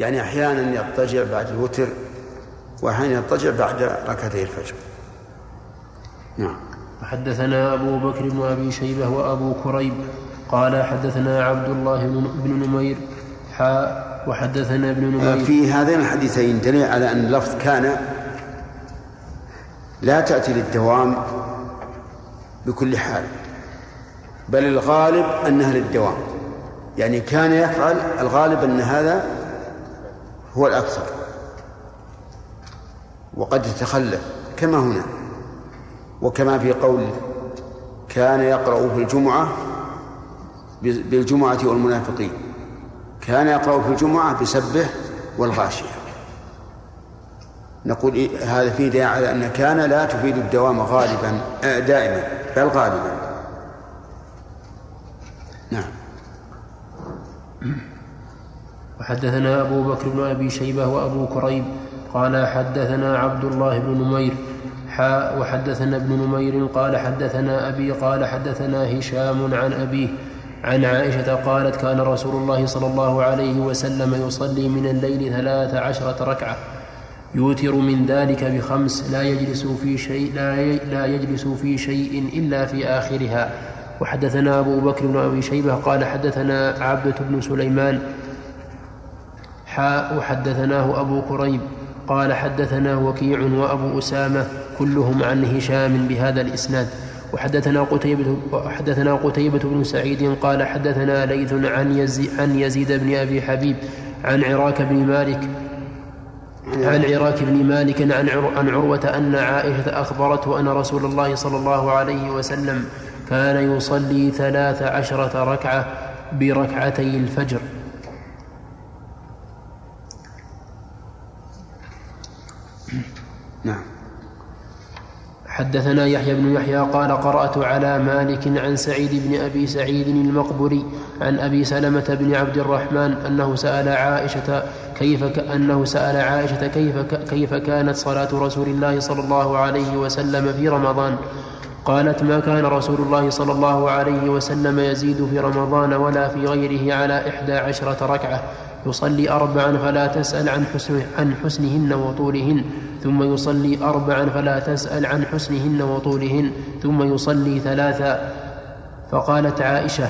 يعني أحيانا يضطجع بعد الوتر وأحيانا يضطجع بعد ركعتي الفجر. نعم. حدثنا أبو بكر بن أبي شيبة وأبو كريب قال حدثنا عبد الله بن نمير حاء وحدثنا ابن نمير. في هذين الحديثين دليل على أن اللفظ كان لا تأتي للدوام بكل حال بل الغالب أنها للدوام. يعني كان يفعل الغالب أن هذا هو الأكثر. وقد يتخلف كما هنا. وكما في قول كان يقرأ في الجمعة بالجمعة والمنافقين. كان يقرأ في الجمعة بسبه والغاشية. نقول إيه، هذا فيه دليل على أن كان لا تفيد الدوام غالبا آه، دائما بل غالبا. نعم. وحدثنا أبو بكر بن أبي شيبة وأبو كريب قال حدثنا عبد الله بن نمير حاء وحدثنا ابن نمير قال حدثنا أبي قال حدثنا هشام عن أبيه عن عائشة قالت كان رسول الله صلى الله عليه وسلم يصلي من الليل ثلاث عشرة ركعة. يوتر من ذلك بخمس لا يجلس في شيء لا, لا يجلس في شيء إلا في آخرها. وحدثنا أبو بكر بن أبي شيبة قال حدثنا عبدة بن سليمان حاء وحدثناه أبو كريب قال حدثنا وكيع وأبو أسامة كلهم عن هشام بهذا الإسناد. وحدثنا قتيبة وحدثنا قتيبة بن سعيد قال حدثنا ليث عن يزيد, عن يزيد بن أبي حبيب عن عراك بن مالك عن عراك بن مالك عن عن عروة أن عائشة أخبرته أن رسول الله صلى الله عليه وسلم كان يصلي ثلاث عشرة ركعة بركعتي الفجر. نعم. حدثنا يحيى بن يحيى قال قرأت على مالك عن سعيد بن أبي سعيد المقبري عن أبي سلمة بن عبد الرحمن أنه سأل عائشة كيف ك... أنه سأل عائشة كيف ك... كيف كانت صلاة رسول الله صلى الله عليه وسلم في رمضان. قالت ما كان رسول الله صلى الله عليه وسلم يزيد في رمضان ولا في غيره على إحدى عشرة ركعة. يصلي أربعا فلا تسأل عن, حسن عن حسنهن وطولهن ثم يصلي أربعا فلا تسأل عن حسنهن وطولهن ثم يصلي ثلاثا. فقالت عائشة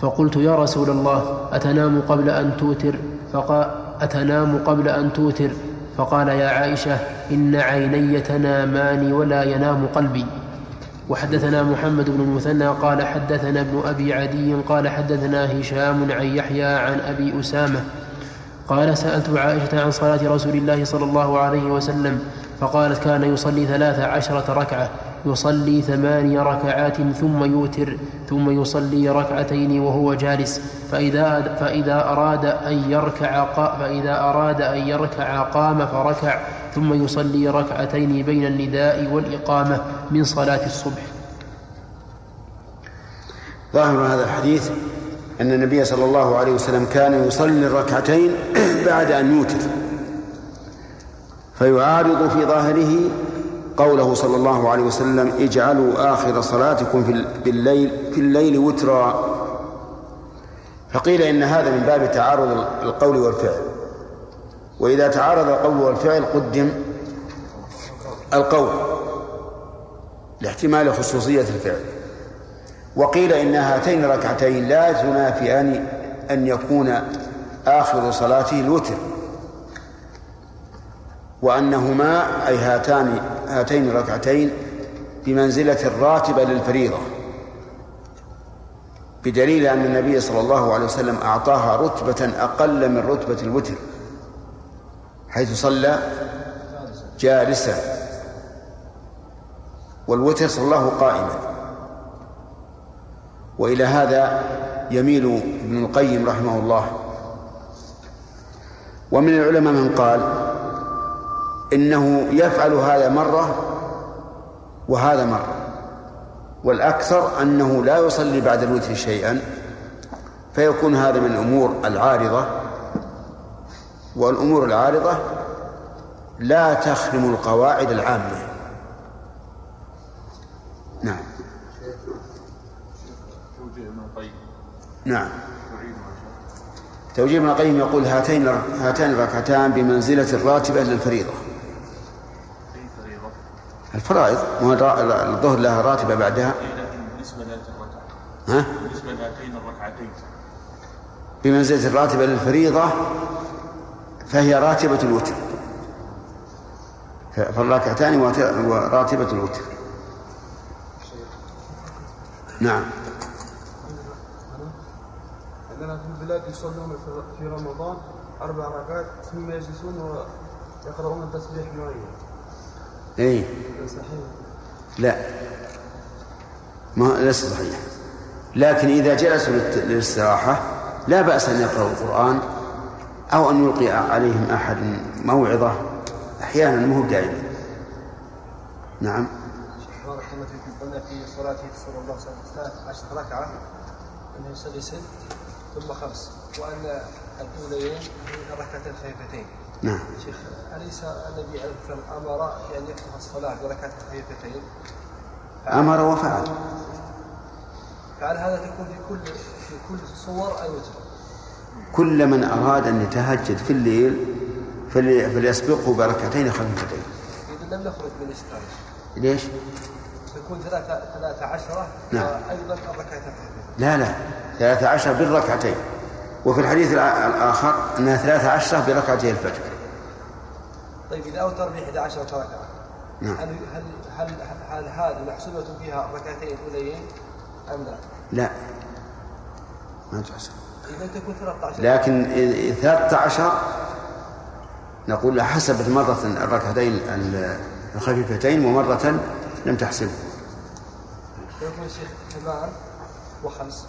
فقلت يا رسول الله أتنام قبل أن توتر؟ فقال أتنام قبل أن توتر؟ فقال يا عائشة إن عيني تنامان ولا ينام قلبي. وحدثنا محمد بن المثنى قال حدثنا ابن أبي عدي قال حدثنا هشام عن يحيى عن أبي أسامة قال سألت عائشة عن صلاة رسول الله صلى الله عليه وسلم فقالت كان يصلي ثلاث عشرة ركعة. يصلي ثماني ركعات ثم يوتر ثم يصلي ركعتين وهو جالس. فإذا, فإذا أراد أن يركع فإذا أراد أن يركع قام فركع ثم يصلي ركعتين بين النداء والإقامة من صلاة الصبح. ظاهر هذا الحديث أن النبي صلى الله عليه وسلم كان يصلي الركعتين بعد أن يوتر. فيعارض في ظاهره قوله صلى الله عليه وسلم اجعلوا آخر صلاتكم في الليل في الليل وترا. فقيل إن هذا من باب تعارض القول والفعل. وإذا تعارض القول والفعل قدم القول لاحتمال خصوصية الفعل. وقيل إن هاتين الركعتين لا تنافيان أن يكون آخر صلاته الوتر. وأنهما أي هاتان هاتين الركعتين بمنزلة الراتبة للفريضة بدليل أن النبي صلى الله عليه وسلم أعطاها رتبة أقل من رتبة الوتر حيث صلى جالسا والوتر صلاه قائما. وإلى هذا يميل ابن القيم رحمه الله. ومن العلماء من قال إنه يفعل هذا مرة وهذا مرة والأكثر أنه لا يصلي بعد الوتر شيئا فيكون هذا من الأمور العارضة والأمور العارضة لا تخرم القواعد العامة. نعم. نعم. توجيه ابن القيم. يقول هاتين هاتان الركعتان بمنزلة الراتبة للفريضة الفرائض الظهر لها راتبة بعدها. بالنسبة ها؟ بالنسبة لهاتين الركعتين. بمنزلة الراتبة للفريضة فهي راتبة الوتر. فالركعتان راتبة الوتر. نعم. عندنا في البلاد يصلون في رمضان أربع ركعات ثم يجلسون ويقرؤون التسبيح معين. صحيح. لا. ما ليس صحيح. لكن إذا جلسوا للاستراحة لا بأس أن يقرأوا القرآن أو أن يلقي عليهم أحد موعظة. أحيانا مو دائما. نعم. في صلاته صلى الله عليه وسلم. عشر ركعة أنه يصلي ست ثم خمس. وأن الأوليين الركعتين الخفيفتين. نعم. شيخ أليس النبي عليه الصلاة والسلام أمر بأن يفتح الصلاة بركعتين خفيفتين أمر وفعل. فعل هذا تكون في كل في كل صور الوتر كل من أراد أن يتهجد في الليل فليسبقه بركعتين خفيفتين إذا لم نخرج من الإشكال ليش؟ تكون ثلاثة ثلاثة عشرة. نعم. وأيضا الركعتين لا لا. ثلاثة عشرة بالركعتين. وفي الحديث الآخر أنها ثلاثة عشرة بركعتي الفجر. طيب إذا أوتر ب 11 ركعة نعم. هل هل هل, هل هذه محسوبة فيها الركعتين الأوليين أم لا؟ لا. ما تحسب. إذا تكون 13 لكن 13 نقول حسبت مرة الركعتين الخفيفتين ومرة لم تحسبه يكون شيخ ثمان وخمس.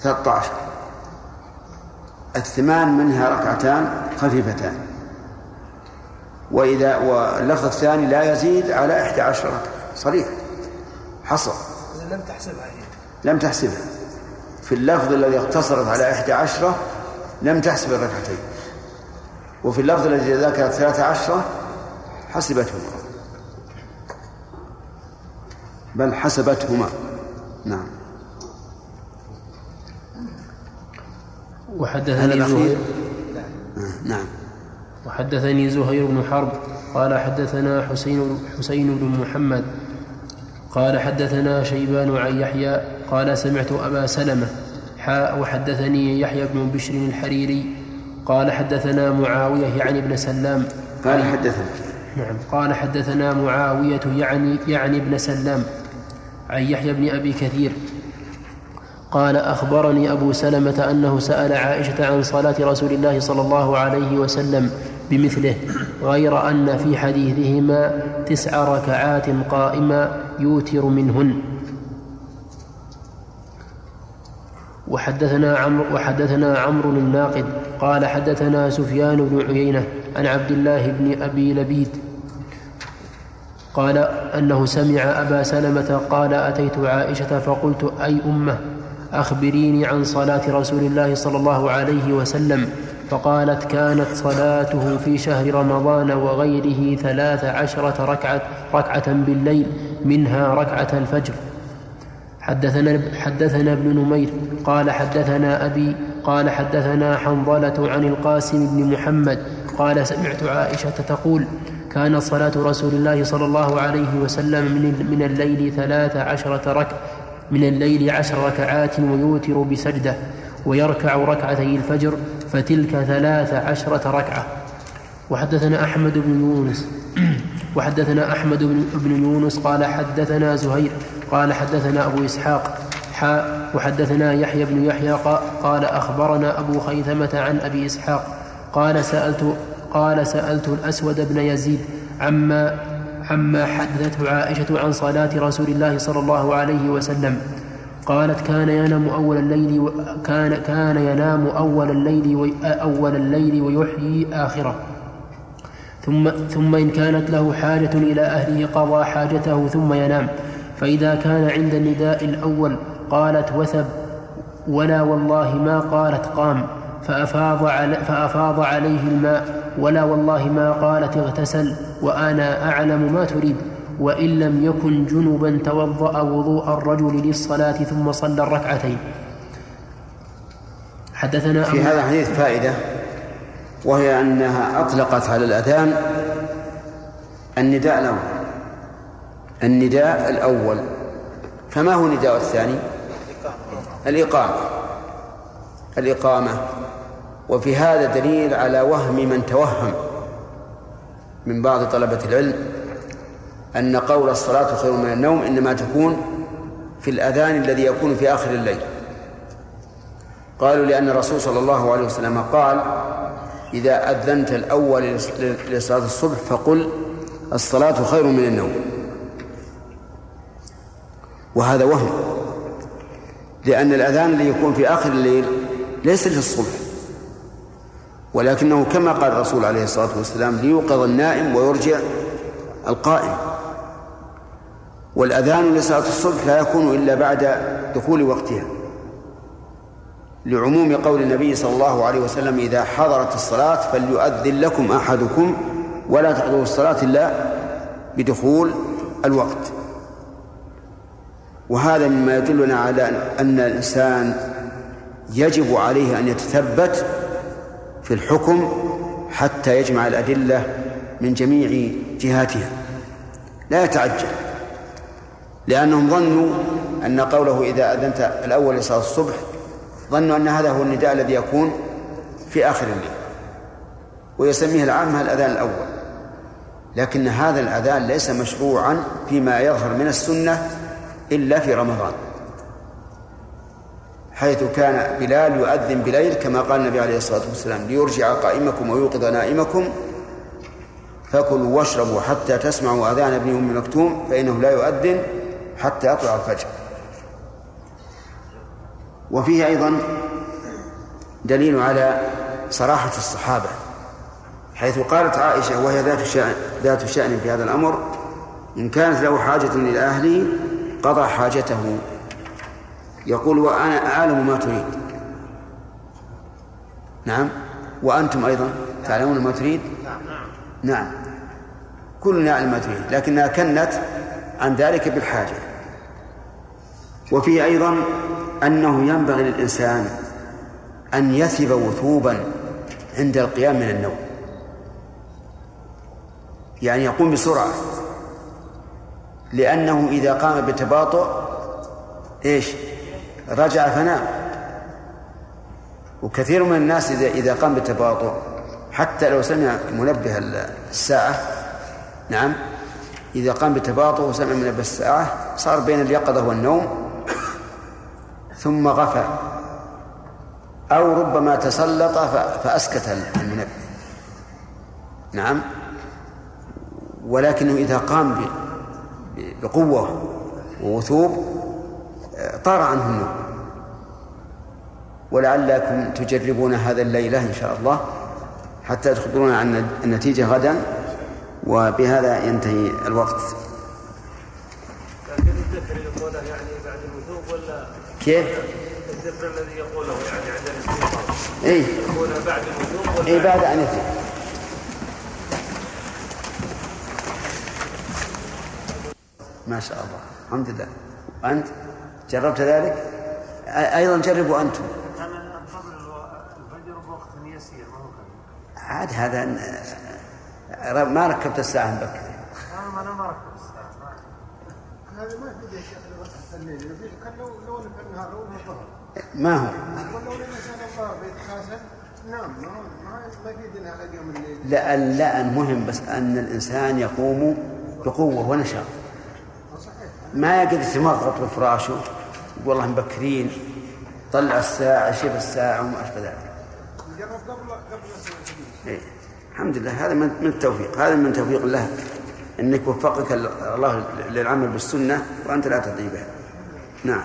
13 الثمان منها ركعتان خفيفتان. وإذا واللفظ الثاني لا يزيد على 11 ركعة صريح. حصر لم تحسبها هي. لم تحسبها. في اللفظ الذي اقتصرت على إحدى عشرة لم تحسب الركعتين. وفي اللفظ الذي ذكرت ثلاثة عشرة حسبتهما. بل حسبتهما. نعم. وحدثني زهير. نعم. وحدثني زهير بن حرب قال حدثنا حسين حسين بن محمد قال حدثنا شيبان عن يحيى قال سمعت أبا سلمة حاء وحدثني يحيى بن بشر الحريري قال حدثنا معاوية يعني ابن سلام قال حدثنا. نعم. قال حدثنا معاوية يعني يعني ابن سلام عن يحيى بن أبي كثير قال أخبرني أبو سلمة أنه سأل عائشة عن صلاة رسول الله صلى الله عليه وسلم بمثله غير أن في حديثهما تسع ركعات قائما يوتر منهن. وحدثنا عمرو وحدثنا عمرو الناقد قال حدثنا سفيان بن عيينة عن عبد الله بن أبي لبيد قال أنه سمع أبا سلمة قال أتيت عائشة فقلت أي أمة؟ أخبريني عن صلاة رسول الله صلى الله عليه وسلم. فقالت كانت صلاته في شهر رمضان وغيره ثلاث عشرة ركعة, ركعة بالليل منها ركعة الفجر. حدثنا حدثنا ابن نمير قال حدثنا أبي قال حدثنا حنظلة عن القاسم بن محمد قال سمعت عائشة تقول كانت صلاة رسول الله صلى الله عليه وسلم من, من الليل ثلاث عشرة ركعة من الليل عشر ركعات ويوتر بسجدة ويركع ركعتي الفجر فتلك ثلاث عشرة ركعة. وحدثنا أحمد بن يونس. وحدثنا أحمد بن يونس قال حدثنا زهير قال حدثنا أبو إسحاق حاء وحدثنا يحيى بن يحيى قال أخبرنا أبو خيثمة عن أبي إسحاق قال سألت قال سألت الأسود بن يزيد عما عما حدثته عائشة عن صلاة رسول الله صلى الله عليه وسلم. قالت كان ينام أول الليل و... كان كان ينام أول الليل و... أول الليل ويحيي آخره. ثم ثم إن كانت له حاجة إلى أهله قضى حاجته ثم ينام. فإذا كان عند النداء الأول قالت وثب ولا والله ما قالت قام. فأفاض, علي فأفاض عليه الماء ولا والله ما قالت اغتسل. وأنا أعلم ما تريد. وإن لم يكن جنبا توضأ وضوء الرجل للصلاة ثم صلى الركعتين. حدثنا في هذا الحديث فائدة وهي أنها أطلقت على الأذان النداء الأول. النداء الأول. فما هو النداء الثاني؟ الإقامة. الإقامة. وفي هذا دليل على وهم من توهم من بعض طلبة العلم أن قول الصلاة خير من النوم إنما تكون في الأذان الذي يكون في آخر الليل. قالوا لأن الرسول صلى الله عليه وسلم قال إذا أذنت الأول لصلاة الصبح فقل الصلاة خير من النوم. وهذا وهم. لأن الأذان اللي يكون في آخر الليل ليس للصبح. ولكنه كما قال الرسول عليه الصلاة والسلام ليوقظ النائم ويرجع القائم. والأذان لصلاة الصبح لا يكون إلا بعد دخول وقتها لعموم قول النبي صلى الله عليه وسلم إذا حضرت الصلاة فليؤذن لكم أحدكم ولا تحضروا الصلاة إلا بدخول الوقت. وهذا مما يدلنا على أن الإنسان يجب عليه أن يتثبت في الحكم حتى يجمع الأدلة من جميع جهاتها لا يتعجل. لأنهم ظنوا أن قوله إذا أذنت الأول لصلاة الصبح ظنوا أن هذا هو النداء الذي يكون في آخر الليل ويسميه العامة الأذان الأول. لكن هذا الأذان ليس مشروعا فيما يظهر من السنة إلا في رمضان حيث كان بلال يؤذن بليل كما قال النبي عليه الصلاة والسلام ليرجع قائمكم ويوقظ نائمكم فكلوا واشربوا حتى تسمعوا أذان ابن أم مكتوم فإنه لا يؤذن حتى يطلع الفجر. وفيه أيضا دليل على صراحة الصحابة حيث قالت عائشة وهي ذات شأن ذات شأن في هذا الأمر إن كانت له حاجة إلى أهله قضى حاجته. يقول وأنا أعلم ما تريد. نعم. وأنتم أيضا تعلمون ما تريد؟ نعم. كلنا نعلم ما تريد لكنها كنت عن ذلك بالحاجة. وفيه أيضا أنه ينبغي للإنسان أن يثب وثوبا عند القيام من النوم. يعني يقوم بسرعة. لأنه إذا قام بتباطؤ إيش؟ رجع فنام. وكثير من الناس إذا إذا قام بالتباطؤ حتى لو سمع منبه الساعة نعم إذا قام بالتباطؤ وسمع منبه الساعة صار بين اليقظة والنوم ثم غفى. أو ربما تسلط فأسكت المنبه. نعم. ولكنه إذا قام بقوة ووثوب طار عنه النوم ولعلكم تجربون هذا الليلة إن شاء الله حتى تخبرون عن النتيجة غدا وبهذا ينتهي الوقت. كيف؟ الذكر الذي يقوله يعني عند الاستيقاظ اي يقوله بعد الوثوب ولا اي بعد أن يفيق ما شاء الله. الحمد لله. وأنت؟ جربت ذلك؟ أيضا جربوا قبل الفجر بوقت يسير عاد هذا ما ركبت الساعة مبكر أنا ما ركبت الساعة. هذا ما في يا شيخ الليل لو لو في النهار لو الظهر ما هو؟ ولو نعم ما على الليل. لا لا المهم بس أن الإنسان يقوم بقوة ونشاط. صحيح. ما يقعد يتمغط بفراشه يقول والله مبكرين طلع الساعة شوف الساعة وما أشبه ذلك. جرب قبل قبل السنة إيه. الحمد لله هذا من التوفيق هذا من توفيق الله. إنك وفقك الله للعمل بالسنة وأنت لا تضيع بها نعم.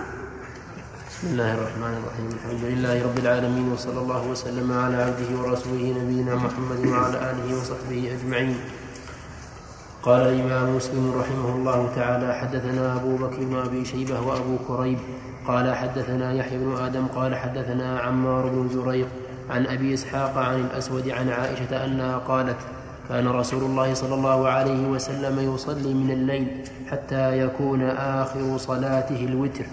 بسم الله الرحمن الرحيم. الحمد لله رب العالمين وصلى الله وسلم على عبده ورسوله نبينا محمد وعلى آله وصحبه أجمعين. قال الإمام مسلم رحمه الله تعالى حدثنا أبو بكر أبي شيبة وأبو كريب. قال حدثنا يحيى بن آدم. قال حدثنا عمار بن زريق عن أبي إسحاق عن الأسود عن عائشة أنها قالت كان رسول الله صلى الله عليه وسلم يصلي من الليل حتى يكون آخر صلاته الوتر.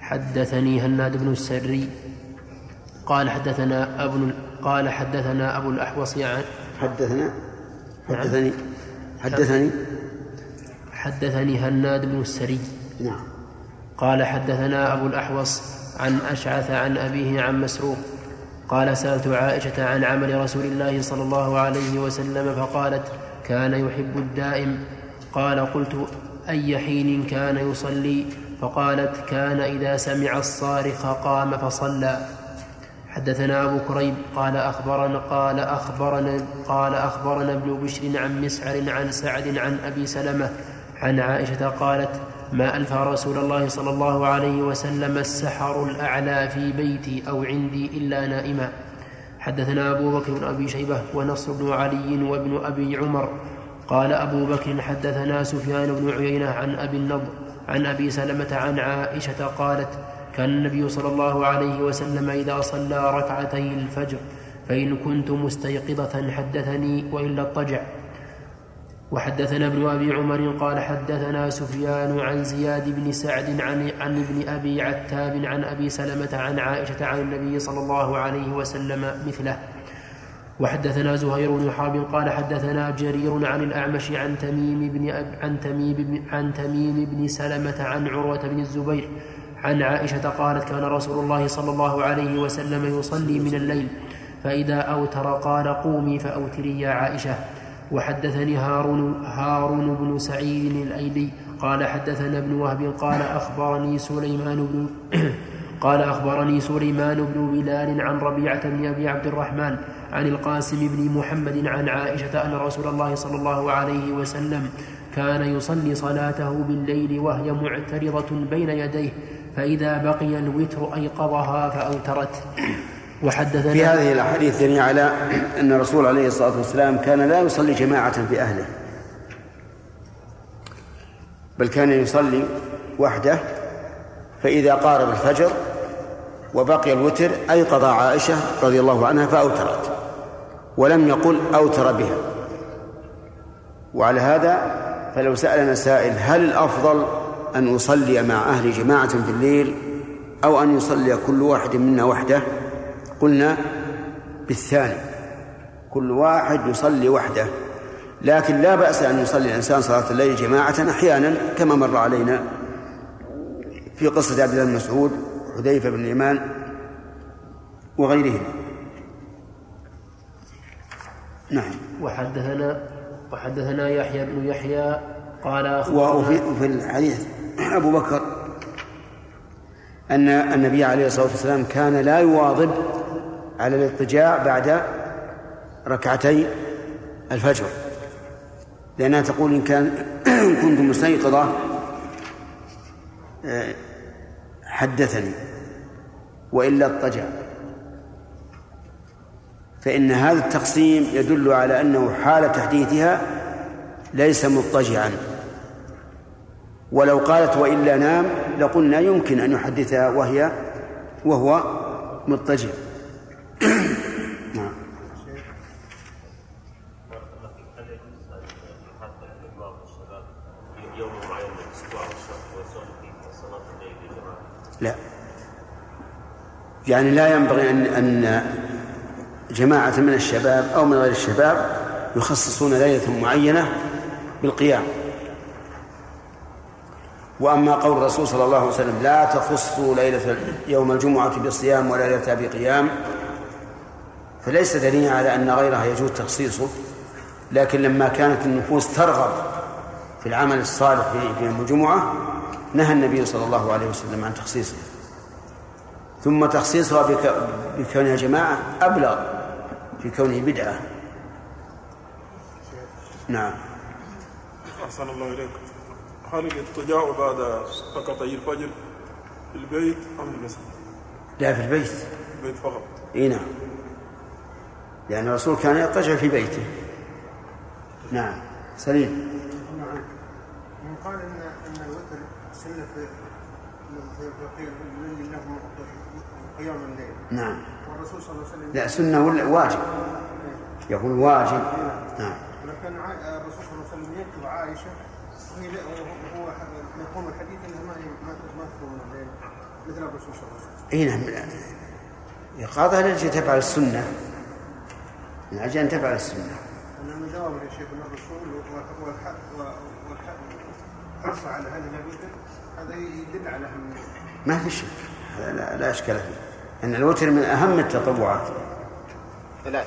حدثني هناد بن السري. قال حدثنا أبو قال حدثنا أبو الأحوص عن حدثنا حدثني حدثني حدثني هناد بن السري. نعم. قال حدثنا أبو الأحوص عن أشعث عن أبيه عن مسروق. قال سألت عائشة عن عمل رسول الله صلى الله عليه وسلم فقالت كان يحب الدائم. قال قلت أي حين كان يصلي؟ فقالت كان إذا سمع الصارخ قام فصلى. حدثنا أبو كريب قال أخبرنا قال أخبرنا قال أخبرنا ابن بشر عن مسعر عن سعد عن أبي سلمة عن عائشة قالت ما ألفى رسول الله صلى الله عليه وسلم السحر الأعلى في بيتي أو عندي إلا نائما. حدثنا أبو بكر بن أبي شيبة ونصر بن علي وابن أبي عمر. قال أبو بكر حدثنا سفيان بن عيينة عن أبي النضر عن أبي سلمة عن عائشة قالت كان النبي صلى الله عليه وسلم إذا صلى ركعتي الفجر فإن كنت مستيقظة حدثني وإلا اضطجع. وحدثنا ابن أبي عمر قال حدثنا سفيان عن زياد بن سعد عن عن ابن أبي عتاب عن أبي سلمة عن عائشة عن النبي صلى الله عليه وسلم مثله. وحدثنا زهير بن حرب قال حدثنا جرير عن الأعمش عن تميم بن عن تميم بن عن تميم بن سلمة عن عروة بن الزبير عن عائشة قالت كان رسول الله صلى الله عليه وسلم يصلي من الليل فإذا أوتر قال قومي فأوتري يا عائشة. وحدثني هارون هارون بن سعيد الأيلي قال حدثنا ابن وهب قال أخبرني سليمان بن قال أخبرني سليمان بن بلال عن ربيعة بن أبي عبد الرحمن عن القاسم بن محمد عن عائشة أن رسول الله صلى الله عليه وسلم كان يصلي صلاته بالليل وهي معترضة بين يديه فإذا بقي الوتر أيقظها فأوترت. وحدثنا في هذه الأحاديث دليل على أن الرسول عليه الصلاة والسلام كان لا يصلي جماعة في أهله بل كان يصلي وحده فإذا قارب الفجر وبقي الوتر أيقظ عائشة رضي الله عنها فأوترت ولم يقل أوتر بها. وعلى هذا فلو سألنا سائل هل الأفضل أن أصلي مع أهل جماعة في الليل أو أن يصلي كل واحد منا وحده؟ قلنا بالثاني. كل واحد يصلي وحده. لكن لا بأس أن يصلي الإنسان صلاة الليل جماعة أحيانا كما مر علينا في قصة عبد الله بن مسعود حذيفة بن اليمان وغيرهم. نعم. وحدثنا وحدثنا يحيى بن يحيى قال وفي في الحديث أبو بكر أن النبي عليه الصلاة والسلام كان لا يواظب على الاضطجاع بعد ركعتي الفجر. لأنها تقول إن كان كنت مستيقظة آه، حدثني وإلا اضطجع. فإن هذا التقسيم يدل على أنه حال تحديثها ليس مضطجعا. ولو قالت وإلا نام لقلنا يمكن أن يحدثها وهي وهو مضطجع. يعني لا ينبغي أن أن جماعة من الشباب أو من غير الشباب يخصصون ليلة معينة بالقيام. وأما قول الرسول صلى الله عليه وسلم لا تخصوا ليلة يوم الجمعة بصيام ولا ليلة بقيام فليس دليلا على أن غيرها يجوز تخصيصه لكن لما كانت النفوس ترغب في العمل الصالح في يوم الجمعة نهى النبي صلى الله عليه وسلم عن تخصيصه. ثم تخصيصها بكونها جماعة أبلغ في كونه بدعة. نعم. أحسن الله إليك. هل الاضطجاع بعد ركعتي الفجر في البيت أم المسجد؟ لا في البيت. البيت فقط. إي نعم. لأن الرسول كان يضطجع في بيته. نعم. سليم نعم من قال ان ان الوتر سنه في في في الليل له قيام الليل. نعم. والرسول صلى الله عليه وسلم لا سنة ولا واجب؟ يقول واجب. نعم. ولكن عا- الرسول صلى الله عليه وسلم يكتب عائشة وهي لا- وهو هو مفهوم الحديث انها ما ما تكون الليل مثل الرسول صلى الله عليه وسلم. اي نعم. إيقاظها لأجل تفعل السنة؟ من أجل أن تفعل السنة. أنا دوام يا شيخ من الرسول والحرص على هذه الوتر هذا يدل على أهمية ما في شك. هذا لا, لا إشكال فيه. أن الوتر من أهم التطوعات. ثلاث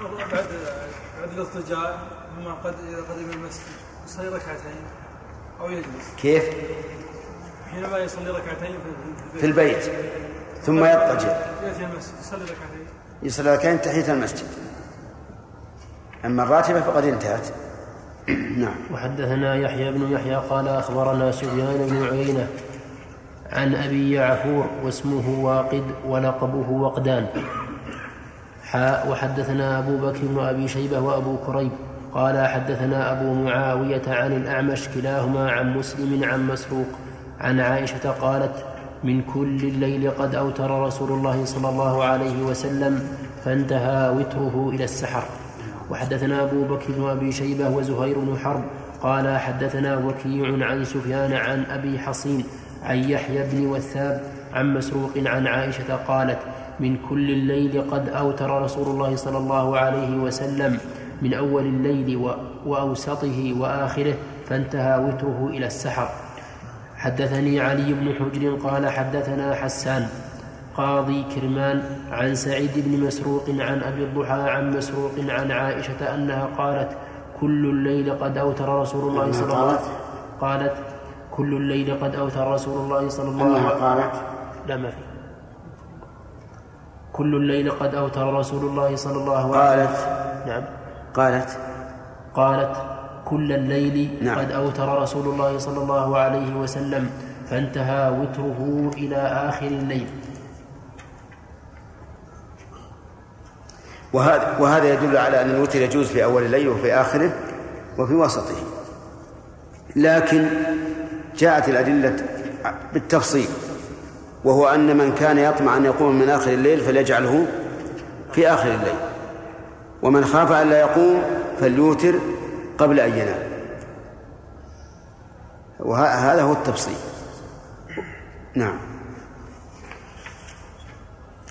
بعد بعد الاضطجاع ثم قد إذا قدم المسجد يصلي ركعتين أو يجلس. كيف؟ حينما يصلي ركعتين في البيت. ثم يضطجع. يأتي المسجد يصلي ركعتين. يصلي ركعتين تحية المسجد. أما الراتبة فقد انتهت. نعم. وحدثنا يحيى بن يحيى قال أخبرنا سفيان بن عيينة عن أبي يعفور واسمه واقد ولقبه وقدان. حاء وحدثنا أبو بكر بن أبي شيبة وأبو كريب. قال حدثنا أبو معاوية عن الأعمش كلاهما عن مسلم عن مسروق. عن عائشة قالت من كل الليل قد أوتر رسول الله صلى الله عليه وسلم فانتهى وتره إلى السحر. وحدثنا أبو بكر بن أبي شيبة وزهير بن حرب. قال حدثنا وكيع عن سفيان عن أبي حصين. عن يحيى بن وثاب عن مسروق عن عائشة قالت من كل الليل قد أوتر رسول الله صلى الله عليه وسلم من أول الليل وأوسطه وآخره فانتهى وتره إلى السحر. حدثني علي بن حجر قال حدثنا حسان قاضي كرمان عن سعيد بن مسروق عن أبي الضحى عن مسروق عن عائشة أنها قالت كل الليل قد أوتر رسول الله صلى الله عليه وسلم. قالت كل الليل قد أوتر رسول الله صلى الله عليه وسلم. قالت؟ لا ما في. كل الليل قد أوتر رسول الله صلى الله عليه وسلم. قالت؟ نعم. قالت؟ قالت كل الليل نعم. قد أوتر رسول الله صلى الله عليه وسلم فانتهى وتره إلى آخر الليل. وهذا وهذا يدل على أن الوتر يجوز في أول الليل وفي آخره وفي وسطه. لكن جاءت الأدلة بالتفصيل وهو أن من كان يطمع أن يقوم من آخر الليل فليجعله في آخر الليل ومن خاف أن لا يقوم فليوتر قبل أن ينام. وهذا هو التفصيل. نعم.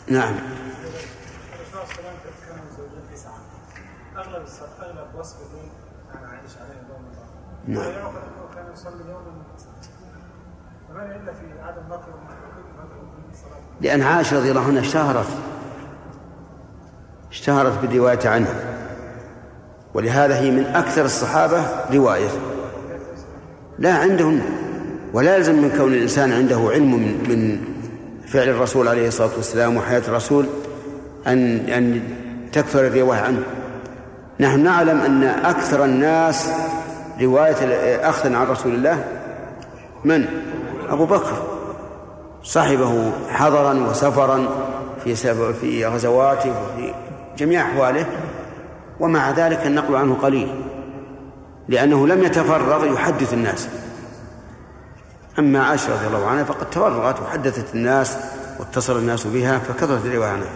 نعم. وصف الليل عن عائشه عليه نعم الله ويعقد أنه كان يصلي يوما فما الا في عدم نقل الصلاه لأن عائشة رضي الله عنها اشتهرت. اشتهرت بالرواية عنها. ولهذا هي من أكثر الصحابة رواية. لا عندهم ولا يلزم من كون الإنسان عنده علم من من فعل الرسول عليه الصلاة والسلام وحياة الرسول أن أن تكثر الرواية عنه. نحن نعلم أن أكثر الناس رواية أخذا عن رسول الله. من؟ أبو بكر. صحبه حضرا وسفرا في في غزواته وفي جميع أحواله ومع ذلك النقل عنه قليل لأنه لم يتفرغ يحدث الناس. أما عائشة رضي الله عنها فقد تفرغت وحدثت الناس واتصل الناس بها فكثرت الرواية عنها.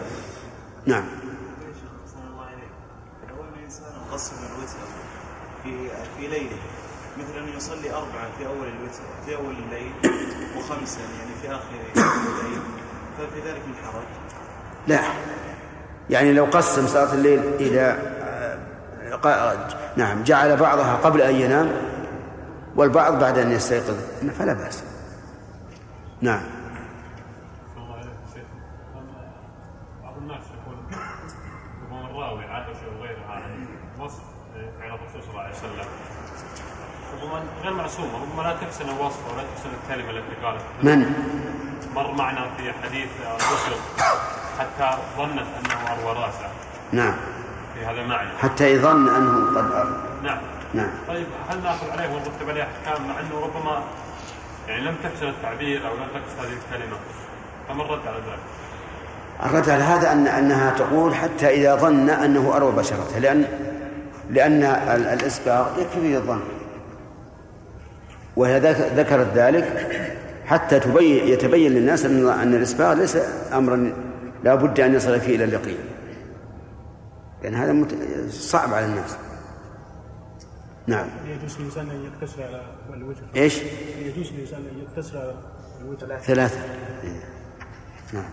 نعم أحسن الله إليك لو أن الإنسان قسم الوتر في في ليله مثل أن يصلي أربعة في أول الوتر في أول الليل وخمسا يعني في آخر الليل. ففي ذلك من حرج؟ لا. يعني لو قسم صلاة الليل إلى آه، نعم جعل بعضها قبل أن ينام والبعض بعد أن يستيقظ فلا بأس. نعم. ربما لا تحسن الوصف ولا تحسن الكلمة التي قالت. من؟ مر معنا في حديث الرسل حتى ظنت أنه اروى راسه نعم. في هذا المعنى. حتى يظن أنه قد أر نعم. نعم. طيب هل نأخذ عليه ونرتب عليه أحكام مع أنه ربما يعني لم تحسن التعبير أو لم تقصد هذه الكلمة؟ فما الرد على ذلك؟ الرد على هذا أن أنها تقول حتى إذا ظن أنه أروى بشرته لأن لأن ال- الإسباغ يكفي الظن. وهي ذك- ذكرت ذلك حتى تبين يتبين للناس أن أن الإسباغ ليس أمرا لا بد أن يصل فيه إلى اليقين. لأن هذا مت- صعب على الناس. نعم. يجوز للانسان أن يقتصر على الوتر. إيش؟ يجوز للانسان أن يقتصر على الوتر. ثلاثة. نعم.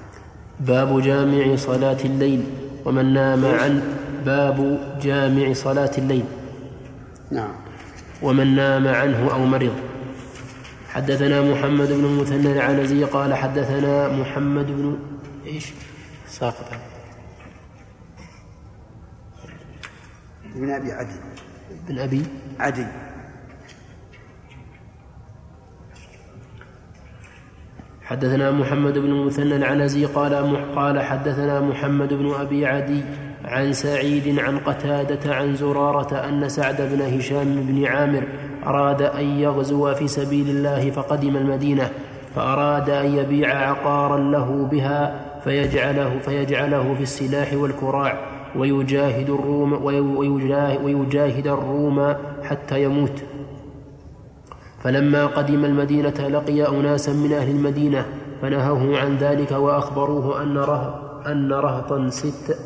باب جامع صلاة الليل ومن نام عن باب جامع صلاة الليل نعم. ومن نام عنه أو مرض. حدثنا محمد بن المثنى العنزي قال حدثنا محمد بن إيش؟ ساقط. ابن أبي عدي. بن أبي عدي. حدثنا محمد بن المثنى العنزي قال قال حدثنا محمد بن أبي عدي. عن سعيد عن قتادة عن زرارة أن سعد بن هشام بن عامر أراد أن يغزو في سبيل الله فقدم المدينة فأراد أن يبيع عقارا له بها فيجعله فيجعله في السلاح والكراع ويجاهد الروم ويجاهد الروم حتى يموت. فلما قدم المدينة لقي أناسا من أهل المدينة فنهوه عن ذلك وأخبروه أن ره أن رهطا ست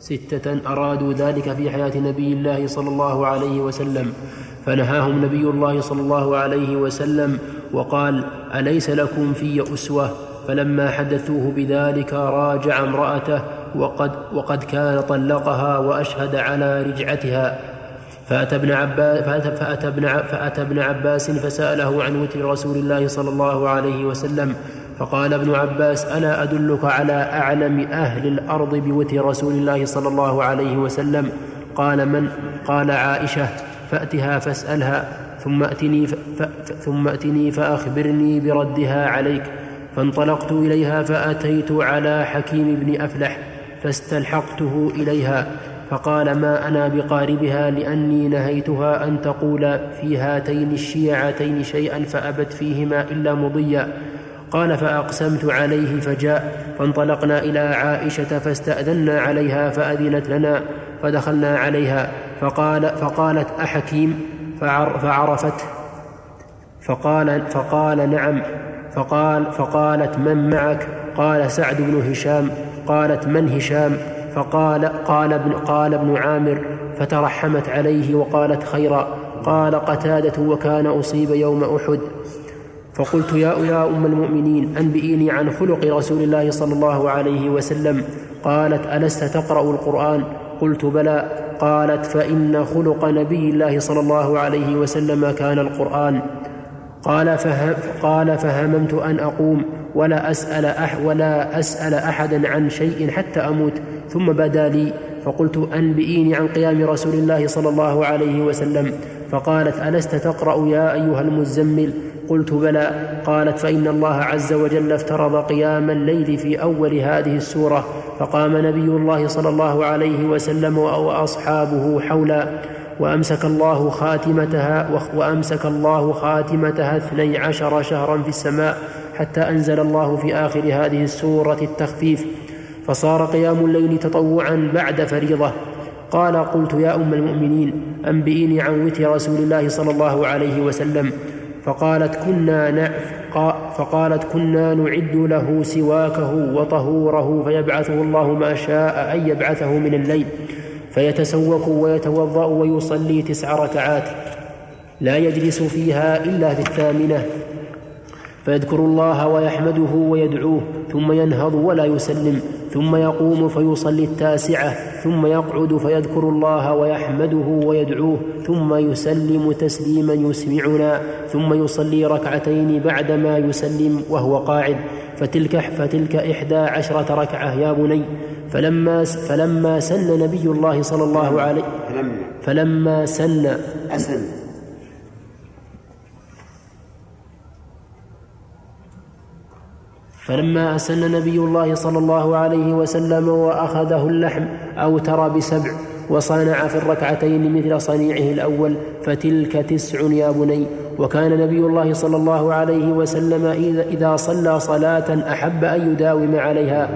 ستة أرادوا ذلك في حياة نبي الله صلى الله عليه وسلم. فنهاهم نبي الله صلى الله عليه وسلم وقال أليس لكم في أسوة؟ فلما حدثوه بذلك راجع امرأته وقد, وقد كان طلقها وأشهد على رجعتها. فأتى ابن عباس, فأتى ابن, فأتى ابن عباس فسأله عن وتر رسول الله صلى الله عليه وسلم. فقال ابن عباس الا أدلك على أعلم أهل الأرض بوتر رسول الله صلى الله عليه وسلم. قال من؟ قال عائشة. فأتها فاسألها ثم أتني. ثم أتني فأخبرني بردها عليك. فانطلقت إليها فأتيت على حكيم بن أفلح فاستلحقته إليها. فقال ما أنا بقاربها لأني نهيتها أن تقول في هاتين الشيعتين شيئا فأبت فيهما إلا مضيا. قال فأقسمت عليه فجاء فانطلقنا إلى عائشة فاستأذنا عليها فأذنت لنا فدخلنا عليها فقال فقالت أحكيم؟ فعرفت. فقال فقال نعم. فقال فقالت من معك؟ قال سعد بن هشام. قالت من هشام؟ فقال قال ابن قال ابن عامر. فترحمت عليه وقالت خيرا. قال قتادة وكان أصيب يوم أحد. فقلت يا يا أم المؤمنين أنبئيني عن خلق رسول الله صلى الله عليه وسلم. قالت ألست تقرأ القرآن؟ قلت بلى. قالت فإن خلق نبي الله صلى الله عليه وسلم كان القرآن. قال, فهم قال فهممت أن أقوم ولا أسأل أح ولا أسأل أحدا عن شيء حتى أموت. ثم بدا لي. فقلت أنبئيني عن قيام رسول الله صلى الله عليه وسلم. فقالت ألست تقرأ يا أيها المزمل؟ قلت بلى. قالت فإن الله عز وجل افترض قيام الليل في أول هذه السورة فقام نبي الله صلى الله عليه وسلم واصحابه حولا. وأمسك الله خاتمتها وأمسك الله خاتمتها اثني عشر شهرا في السماء حتى أنزل الله في آخر هذه السورة التخفيف. فصار قيام الليل تطوعا بعد فريضة. قال قلت يا أم المؤمنين أنبئيني عن وتر رسول الله صلى الله عليه وسلم. فقالت كنا فقالت كنا نعد له سواكه وطهوره فيبعثه الله ما شاء أن يبعثه من الليل فيتسوك ويتوضأ ويصلي تسع ركعات لا يجلس فيها إلا في الثامنة فيذكر الله ويحمده ويدعوه ثم ينهض ولا يسلم. ثم يقوم فيصلي التاسعة ثم يقعد فيذكر الله ويحمده ويدعوه ثم يسلم تسليما يسمعنا ثم يصلي ركعتين بعدما يسلم وهو قاعد. فتلك فتلك إحدى عشرة ركعة يا بني. فلما فلما سن نبي الله صلى الله عليه فلما سن أسن. فلما أسن نبي الله صلى الله عليه وسلم وأخذه اللحم أوتر بسبع وصنع في الركعتين مثل صنيعه الأول فتلك تسع يا بني. وكان نبي الله صلى الله عليه وسلم إذا صلى صلاة أحب أن يداوم عليها.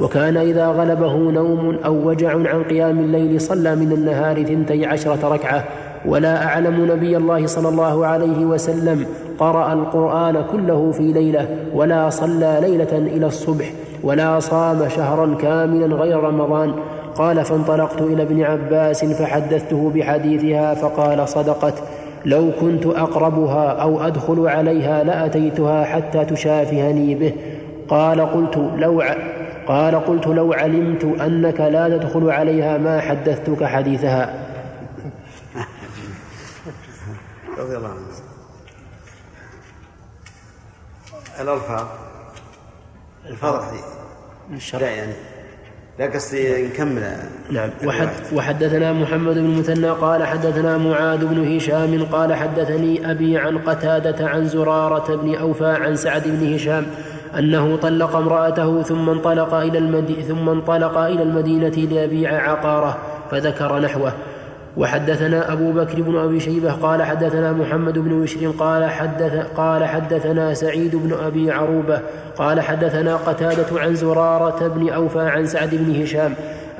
وكان إذا غلبه نوم أو وجع عن قيام الليل صلى من النهار ثنتي عشرة ركعة. ولا أعلم نبي الله صلى الله عليه وسلم قرأ القرآن كله في ليلة ولا صلى ليلة إلى الصبح ولا صام شهرا كاملا غير رمضان. قال فانطلقت إلى ابن عباس فحدثته بحديثها فقال صدقت. لو كنت أقربها أو أدخل عليها لأتيتها حتى تشافهني به. قال قلت لو قال قلت لو علمت أنك لا تدخل عليها ما حدثتك حديثها. رضي الله عنه. الألفاظ الحديث لا يعني لا قصدي نكمل. نعم وحد وحدثنا محمد بن مثنى قال حدثنا معاذ بن هشام قال حدثني أبي عن قتادة عن زرارة بن أوفى عن سعد بن هشام أنه طلق امرأته ثم انطلق إلى المدينة ثم انطلق إلى المدينة ليبيع عقاره فذكر نحوه. وحدثنا أبو بكر بن أبي شيبة قال حدثنا محمد بن بشر قال حدث قال حدثنا سعيد بن أبي عروبة قال حدثنا قتادة عن زرارة بن أوفى عن سعد بن هشام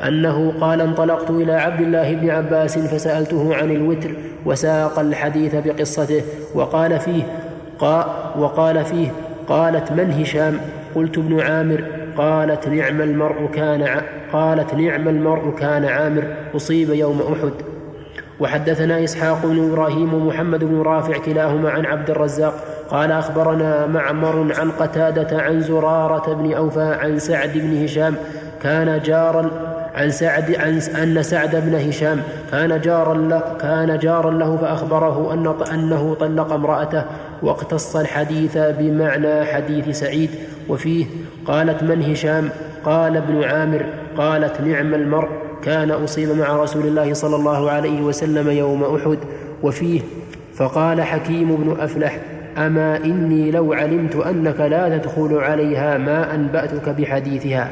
أنه قال انطلقت إلى عبد الله بن عباس فسألته عن الوتر وساق الحديث بقصته وقال فيه قال وقال فيه قالت من هشام؟ قلت ابن عامر. قالت نعم المرء كان قالت نعم المرء كان عامر. أصيب يوم أحد. وحدثنا إسحاق بن إبراهيم ومحمد بن رافع كلاهما عن عبد الرزاق قال أخبرنا معمر عن قتادة عن زرارة بن أوفى عن سعد بن هشام كان جارا عن سعد عن أن سعد بن هشام كان جارا له كان جارا له فأخبره أن أنه طلق امرأته واقتص الحديث بمعنى حديث سعيد وفيه قالت من هشام؟ قال ابن عامر قالت نعم المرء. كان أصيب مع رسول الله صلى الله عليه وسلم يوم أحد وفيه فقال حكيم بن أفلح أما إني لو علمت أنك لا تدخل عليها ما أنبأتك بحديثها.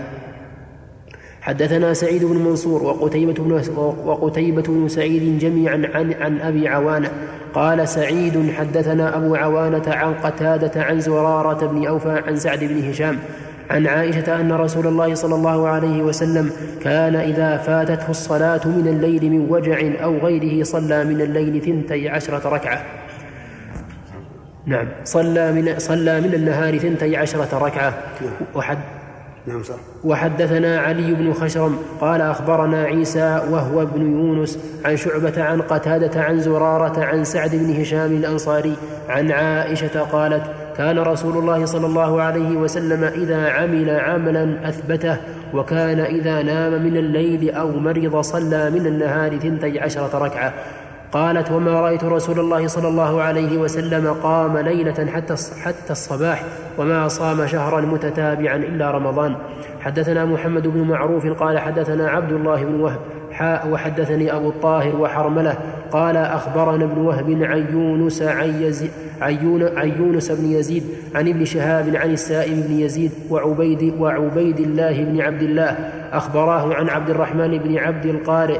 حدثنا سعيد بن منصور وقتيبة بن, وقتيبة بن سعيد جميعا عن, عن أبي عوانة. قال سعيد حدثنا أبو عوانة عن قتادة عن زرارة بن أوفى عن سعد بن هشام. عن عائشة أن رسول الله صلى الله عليه وسلم كان إذا فاتته الصلاة من الليل من وجع أو غيره صلى من الليل ثنتي عشرة ركعة. نعم صلى من صلى من النهار ثنتي عشرة ركعة. وحد نعم صح. وحدثنا علي بن خشرم قال أخبرنا عيسى وهو ابن يونس عن شعبة عن قتادة عن زرارة عن سعد بن هشام الأنصاري عن عائشة قالت كان رسول الله صلى الله عليه وسلم إذا عمل عملا أثبته وكان إذا نام من الليل أو مرض صلى من النهار ثنتي عشرة ركعة. قالت وما رأيت رسول الله صلى الله عليه وسلم قام ليلة حتى الصباح وما صام شهرا متتابعا إلا رمضان. حدثنا محمد بن معروف قال حدثنا عبد الله بن وهب حاء وحدثني أبو الطاهر وحرملة قال أخبرنا ابن وهب عن يونس عن, عن يونس بن يزيد عن ابن شهاب عن السائب بن يزيد وعبيد, وعبيد الله بن عبد الله أخبراه عن عبد الرحمن بن عبد القارئ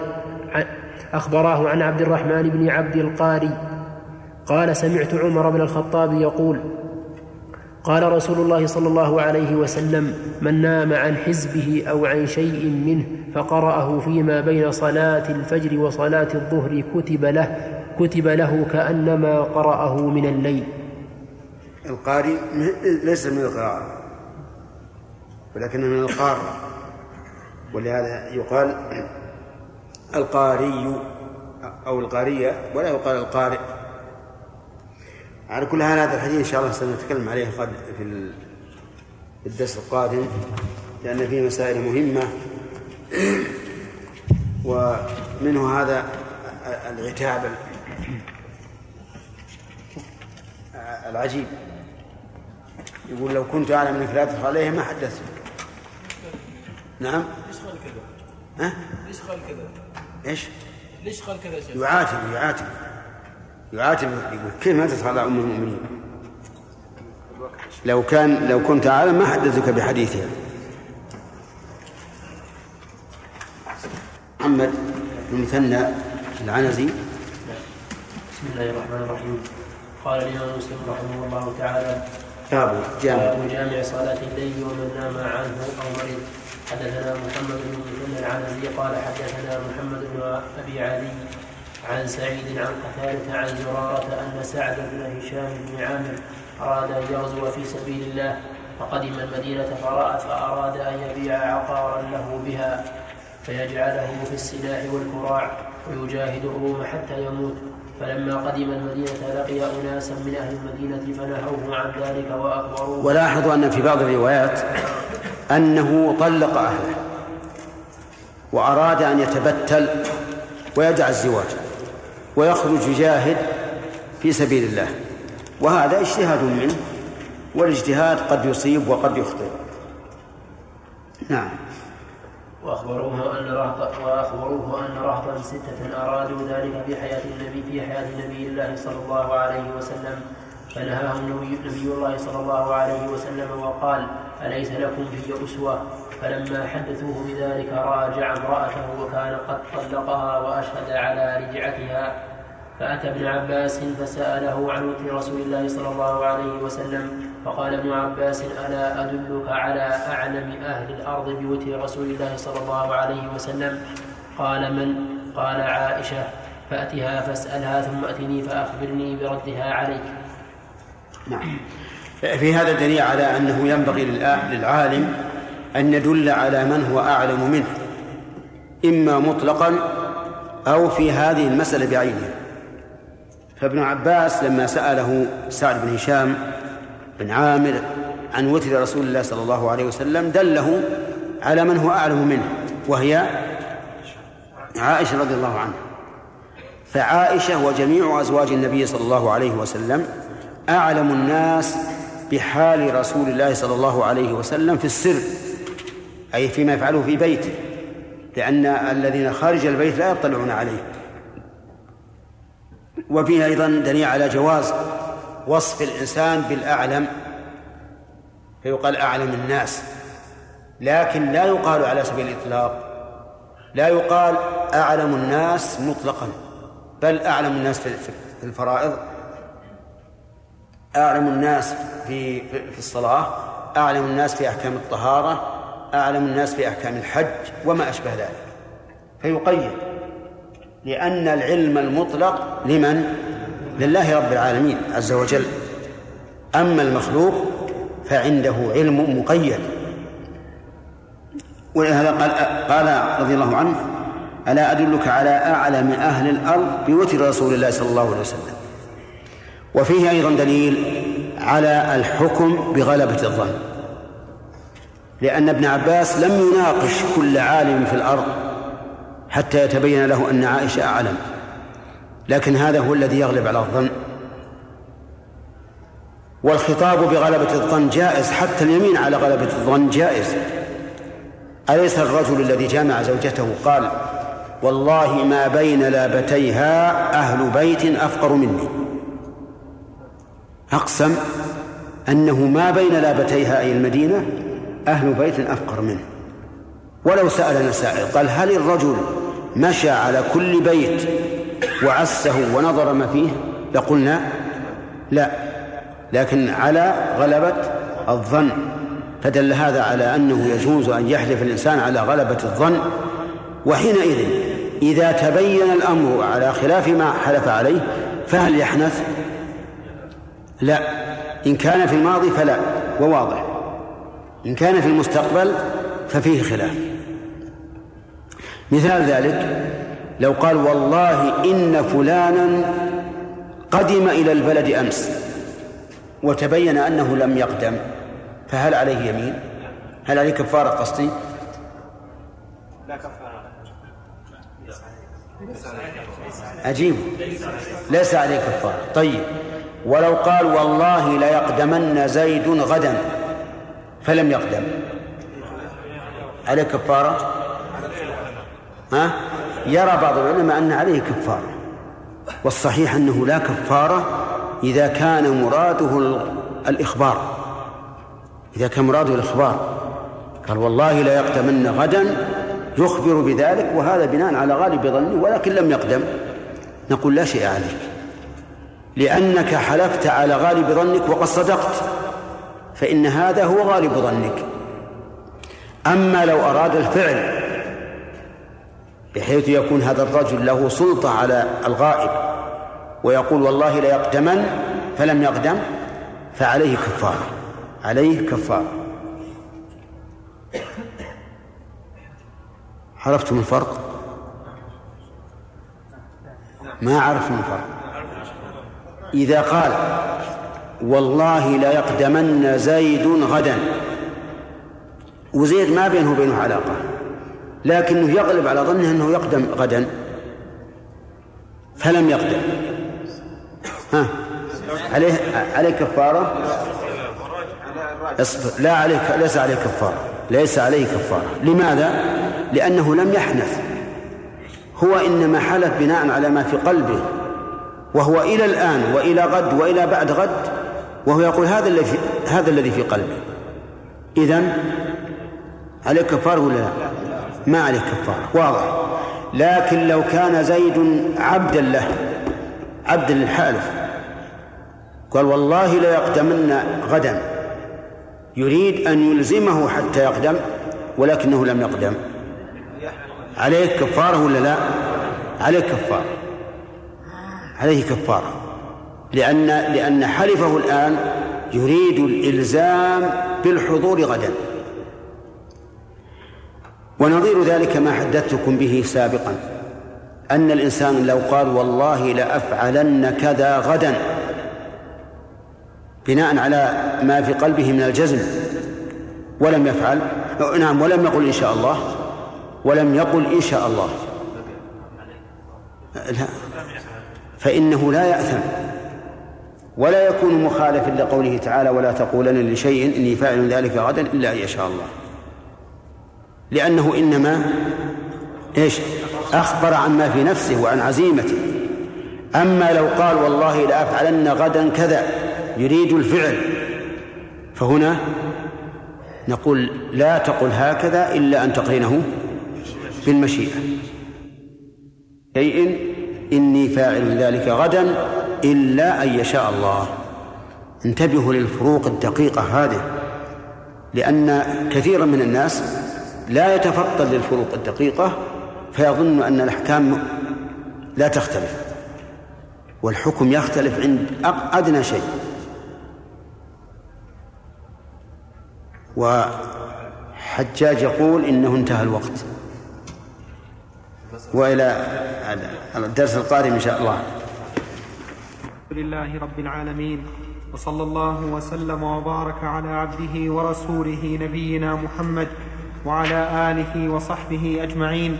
أخبراه عن عبد الرحمن بن عبد القاري قال سمعت عمر بن الخطاب يقول قال رسول الله صلى الله عليه وسلم من نام عن حزبه أو عن شيء منه فقرأه فيما بين صلاة الفجر وصلاة الظهر كتب له كتب له كأنما قرأه من الليل. القاري ليس من القراءة ولكنه من القارة ولهذا يقال القاري أو القارية ولا يقال القارئ. على كل هذا الحديث إن شاء الله سنتكلم عليه قد في الدرس القادم لأن فيه مسائل مهمة ومنه هذا العتاب العجيب يقول لو كنت أعلم أنك لا تدخل عليه ما حدثت نعم ليش قال كذا؟ ها؟ ليش قال كذا؟ إيش؟ ليش قال كذا يا شيخ؟ يعاتب يعاتب يعاتب يقول كيف ما تدخل على أم المؤمنين؟ لو كان لو كنت أعلم ما حدثك بحديثها. محمد بن مثنى العنزي. بسم الله الرحمن الرحيم. قال الإمام مسلم رحمه الله تعالى باب جامع. جامع صلاة الليل ومن نام عنه أو مرض. حدثنا محمد بن مسلم العنزي قال حدثنا محمد بن أبي علي عن سعيد عن قتادة عن زرارة أن سعد بن هشام بن عامر أراد أن يغزو في سبيل الله فقدم المدينة فرأى فأراد أن يبيع عقارا له بها فيجعله في السلاح والكراع ويجاهد الروم حتى يموت. فلما قدم المدينة لقي أناسا من أهل المدينة فنهوه عن ذلك وأخبروه. ولاحظوا أن في بعض الروايات أنه طلق أهله وأراد أن يتبتل ويدع الزواج. ويخرج يجاهد في سبيل الله. وهذا اجتهاد منه والاجتهاد قد يصيب وقد يخطئ. نعم. وأخبروه أن رهط وأخبروه أن رهطا ستة أرادوا ذلك في حياة النبي في حياة نبي الله صلى الله عليه وسلم. فنهاهم نبي الله صلى الله عليه وسلم وقال أليس لكم في أسوة. فلما حدثوه بذلك راجع امرأته وكان قد طلقها وأشهد على رجعتها. فأتى ابن عباس فسأله عن وتر رسول الله صلى الله عليه وسلم فقال ابن عباس ألا أدلك على أعلم أهل الأرض بوتر رسول الله صلى الله عليه وسلم؟ قال من؟ قال عائشة. فأتها فاسألها ثم أتني فأخبرني بردها عليك. نعم. في هذا دليل على أنه ينبغي للعالم أن يدل على من هو أعلم منه إما مطلقا أو في هذه المسألة بعينها فابن عباس لما سأله سعد بن هشام بن عامر عن وتر رسول الله صلى الله عليه وسلم دله على من هو أعلم منه وهي عائشة رضي الله عنها. فعائشة وجميع أزواج النبي صلى الله عليه وسلم أعلم الناس بحال رسول الله صلى الله عليه وسلم في السر أي فيما يفعله في بيته لأن الذين خارج البيت لا يطلعون عليه. وفيه أيضا دليل على جواز وصف الإنسان بالأعلم فيقال أعلم الناس لكن لا يقال على سبيل الإطلاق لا يقال أعلم الناس مطلقا بل أعلم الناس في الفرائض. أعلم الناس في في الصلاة أعلم الناس في أحكام الطهارة أعلم الناس في أحكام الحج وما أشبه ذلك. فيقيد لأن العلم المطلق لمن؟ لله رب العالمين عز وجل. أما المخلوق فعنده علم مقيد. ولهذا قال قال رضي الله عنه ألا أدلك على أعلم أهل الأرض بوتر رسول الله صلى الله عليه وسلم؟ وفيه أيضا دليل على الحكم بغلبة الظن. لأن ابن عباس لم يناقش كل عالم في الأرض حتى يتبين له أن عائشة أعلم. لكن هذا هو الذي يغلب على الظن. والخطاب بغلبة الظن جائز حتى اليمين على غلبة الظن جائز. أليس الرجل الذي جامع زوجته قال والله ما بين لابتيها أهل بيت أفقر مني؟ أقسم أنه ما بين لابتيها أي المدينة أهل بيت أفقر منه. ولو سألنا سائل قال هل الرجل مشى على كل بيت وعسه ونظر ما فيه؟ لقلنا لا لكن على غلبة الظن. فدل هذا على أنه يجوز أن يحلف الإنسان على غلبة الظن. وحينئذ إذا تبين الأمر على خلاف ما حلف عليه فهل يحنث؟ لا. إن كان في الماضي فلا. وواضح. إن كان في المستقبل ففيه خلاف. مثال ذلك لو قال والله إن فلانا قدم إلى البلد أمس وتبين أنه لم يقدم فهل عليه يمين؟ هل عليه كفارة قصدي؟ لا كفارة. عجيب. ليس عليه كفارة. طيب. ولو قال والله ليقدمن زيد غدا فلم يقدم. عليه كفارة؟ ها؟ يرى بعض العلماء أن عليه كفارة والصحيح أنه لا كفارة إذا كان مراده الإخبار. إذا كان مراده الإخبار. قال والله لا يقدمن غدا يخبر بذلك وهذا بناء على غالب ظنه ولكن لم يقدم. نقول لا شيء عليك لأنك حلفت على غالب ظنك وقد صدقت فإن هذا هو غالب ظنك. أما لو أراد الفعل بحيث يكون هذا الرجل له سلطة على الغائب ويقول والله ليقدمن فلم يقدم فعليه كفارة عليه كفارة. عرفتم الفرق؟ ما عرفنا الفرق إذا قال والله ليقدمن زيد غدا. وزيد ما بينه وبينه علاقة لكنه يغلب على ظنه أنه يقدم غدا. فلم يقدم. ها؟ عليه عليه كفارة؟ اصبر لا عليك ليس عليه كفارة ليس عليه كفارة. لماذا؟ لأنه لم يحنث. هو إنما حلف بناء على ما في قلبه. وهو إلى الآن وإلى غد وإلى بعد غد وهو يقول هذا الذي في هذا الذي في قلبي. إذن عليه كفارة ولا لا؟ ما عليه كفارة واضح. لكن لو كان زيد عبدا له عبدا للحالف قال والله لا يقدمن غدا يريد أن يلزمه حتى يقدم ولكنه لم يقدم. عليه كفارة ولا لا؟ عليه كفارة عليه كفارة. لأن لأن حلفه الآن يريد الإلزام بالحضور غدا. ونظير ذلك ما حدثتكم به سابقا أن الإنسان لو قال والله لأفعلن كذا غدا بناء على ما في قلبه من الجزم ولم يفعل نعم ولم يقل إن شاء الله ولم يقل إن شاء الله. لا. فإنه لا يأثم. ولا يكون مخالفا لقوله تعالى ولا تقولن لشيء إني فاعل ذلك غدا إلا أن يشاء الله. لأنه إنما إيش؟ أخبر عما في نفسه وعن عزيمته. أما لو قال والله لأفعلن غدا كذا يريد الفعل. فهنا نقول لا تقل هكذا إلا أن تقرنه بالمشيئة. شيء إني فاعل ذلك غدا إلا أن يشاء الله. انتبهوا للفروق الدقيقة هذه لأن كثيرا من الناس لا يتفطن للفروق الدقيقة فيظن أن الأحكام لا تختلف والحكم يختلف عند أدنى شيء. وحجاج يقول إنه انتهى الوقت. وإلى الدرس القادم إن شاء الله. لله رب العالمين وصلى الله وسلم وبارك على عبده ورسوله نبينا محمد وعلى آله وصحبه أجمعين.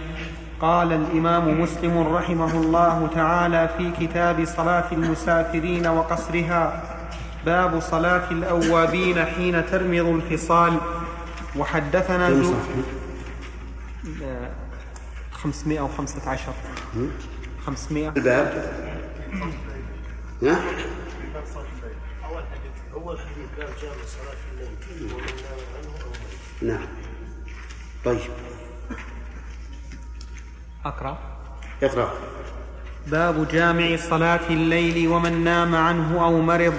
قال الإمام مسلم رحمه الله تعالى في كتاب صلاة المسافرين وقصرها باب صلاة الأوابين حين ترمض الفصال وحدثنا زو... 515 500 الباب. ها؟ أول حديث باب جامع صلاة الليل ومن نام عنه أو نعم. طيب. أقرأ. اقرأ. باب جامع صلاة الليل ومن نام عنه أو مرض.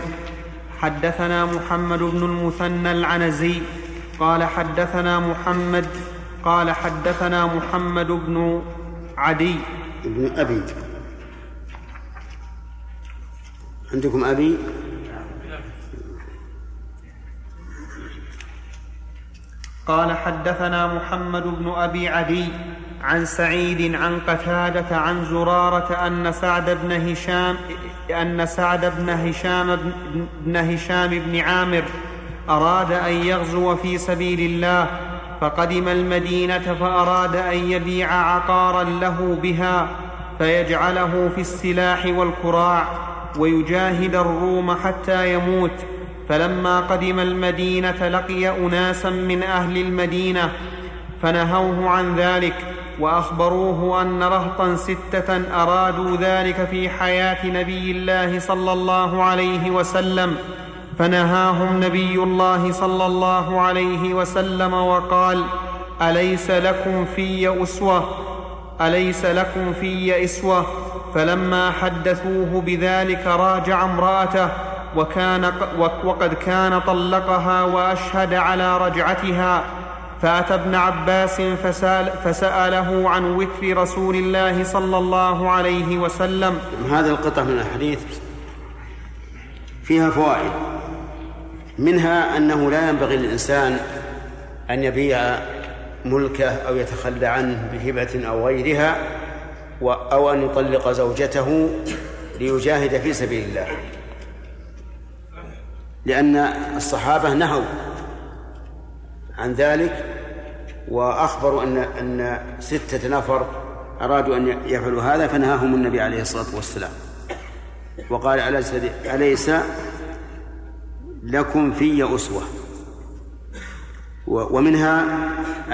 حدثنا محمد بن المثنى العنزي. قال حدثنا محمد قال حدثنا محمد بن عدي. ابن أبي. عندكم أبي؟ قال حدثنا محمد بن أبي عدي عن سعيد عن قتادة عن زرارة أن سعد بن هشام أن سعد بن هشام بن هشام بن عامر أراد أن يغزو في سبيل الله فقدم المدينة فأراد أن يبيع عقارا له بها فيجعله في السلاح والكراع ويجاهد الروم حتى يموت. فلما قدم المدينة لقي أناسا من أهل المدينة فنهوه عن ذلك وأخبروه أن رهطا ستة أرادوا ذلك في حياة نبي الله صلى الله عليه وسلم. فنهاهم نبي الله صلى الله عليه وسلم وقال أليس لكم في أسوة؟ أليس لكم في إسوة؟ فلما حدثوه بذلك راجع امرأته وكان وقد كان طلقها وأشهد على رجعتها. فأتى ابن عباس فسأل فسأله عن وتر رسول الله صلى الله عليه وسلم. هذه القطعة من الحديث فيها فوائد. منها أنه لا ينبغي للإنسان أن يبيع ملكه أو يتخلى عنه بهبة أو غيرها أو أن يطلق زوجته ليجاهد في سبيل الله. لأن الصحابة نهوا عن ذلك وأخبروا أن أن ستة نفر أرادوا أن يفعلوا هذا فنهاهم النبي عليه الصلاة والسلام. وقال أليس لكم في أسوة. ومنها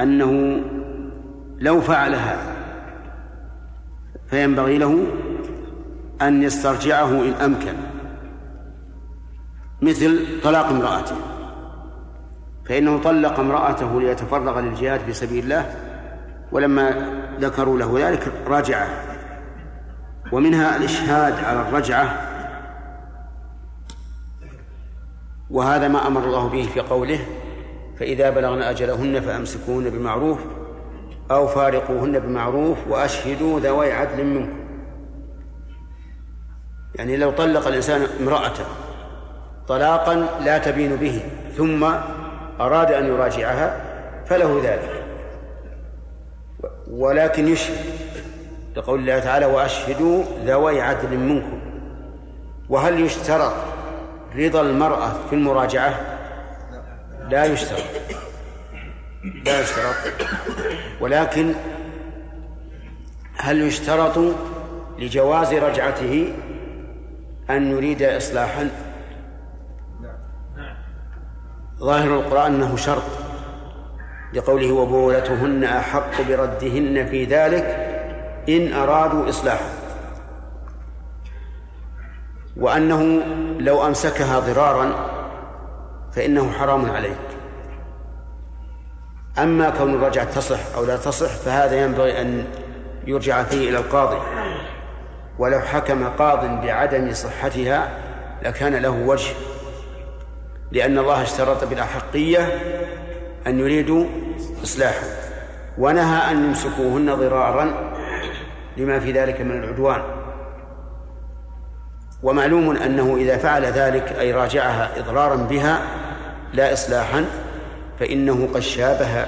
أنه لو فعل هذا فينبغي له أن يسترجعه إن أمكن. مثل طلاق امرأته. فإنه طلق امرأته ليتفرغ للجهاد في سبيل الله ولما ذكروا له ذلك راجعه. ومنها الإشهاد على الرجعة وهذا ما أمر الله به في قوله فإذا بلغن أجلهن فأمسكوهن بمعروف أو فارقوهن بمعروف وأشهدوا ذوي عدل منكم. يعني لو طلق الإنسان امرأته طلاقا لا تبين به ثم أراد أن يراجعها فله ذلك. ولكن يشهد لقول الله تعالى وأشهدوا ذوي عدل منكم. وهل يشترط رضا المرأة في المراجعة لا يشترط. لا يشترط. ولكن هل يشترط لجواز رجعته أن يريد إصلاحا؟ ظاهر القرآن أنه شرط. لقوله وبولتهن أحق بردهن في ذلك إن أرادوا إصلاحا. وأنه لو أمسكها ضرارا فإنه حرام عليك. أما كون الرجعة تصح أو لا تصح فهذا ينبغي أن يرجع فيه إلى القاضي. ولو حكم قاض بعدم صحتها لكان له وجه لأن الله اشترط بالأحقية أن يريدوا إصلاحا ونهى أن يمسكوهن ضرارا لما في ذلك من العدوان. ومعلوم أنه إذا فعل ذلك أي راجعها إضرارا بها لا إصلاحا فإنه قد شابه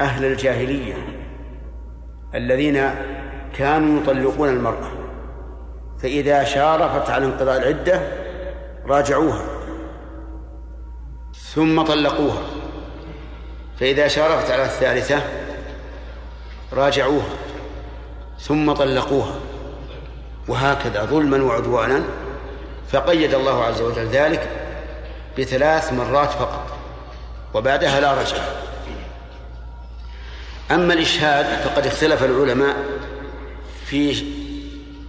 أهل الجاهلية الذين كانوا يطلقون المرأة. فإذا شارفت على انقضاء العدة راجعوها ثم طلقوها. فإذا شارفت على الثالثة راجعوها ثم طلقوها. وهكذا ظلما وعدوانا فقيد الله عز وجل ذلك بثلاث مرات فقط وبعدها لا رجعة أما الإشهاد فقد اختلف العلماء في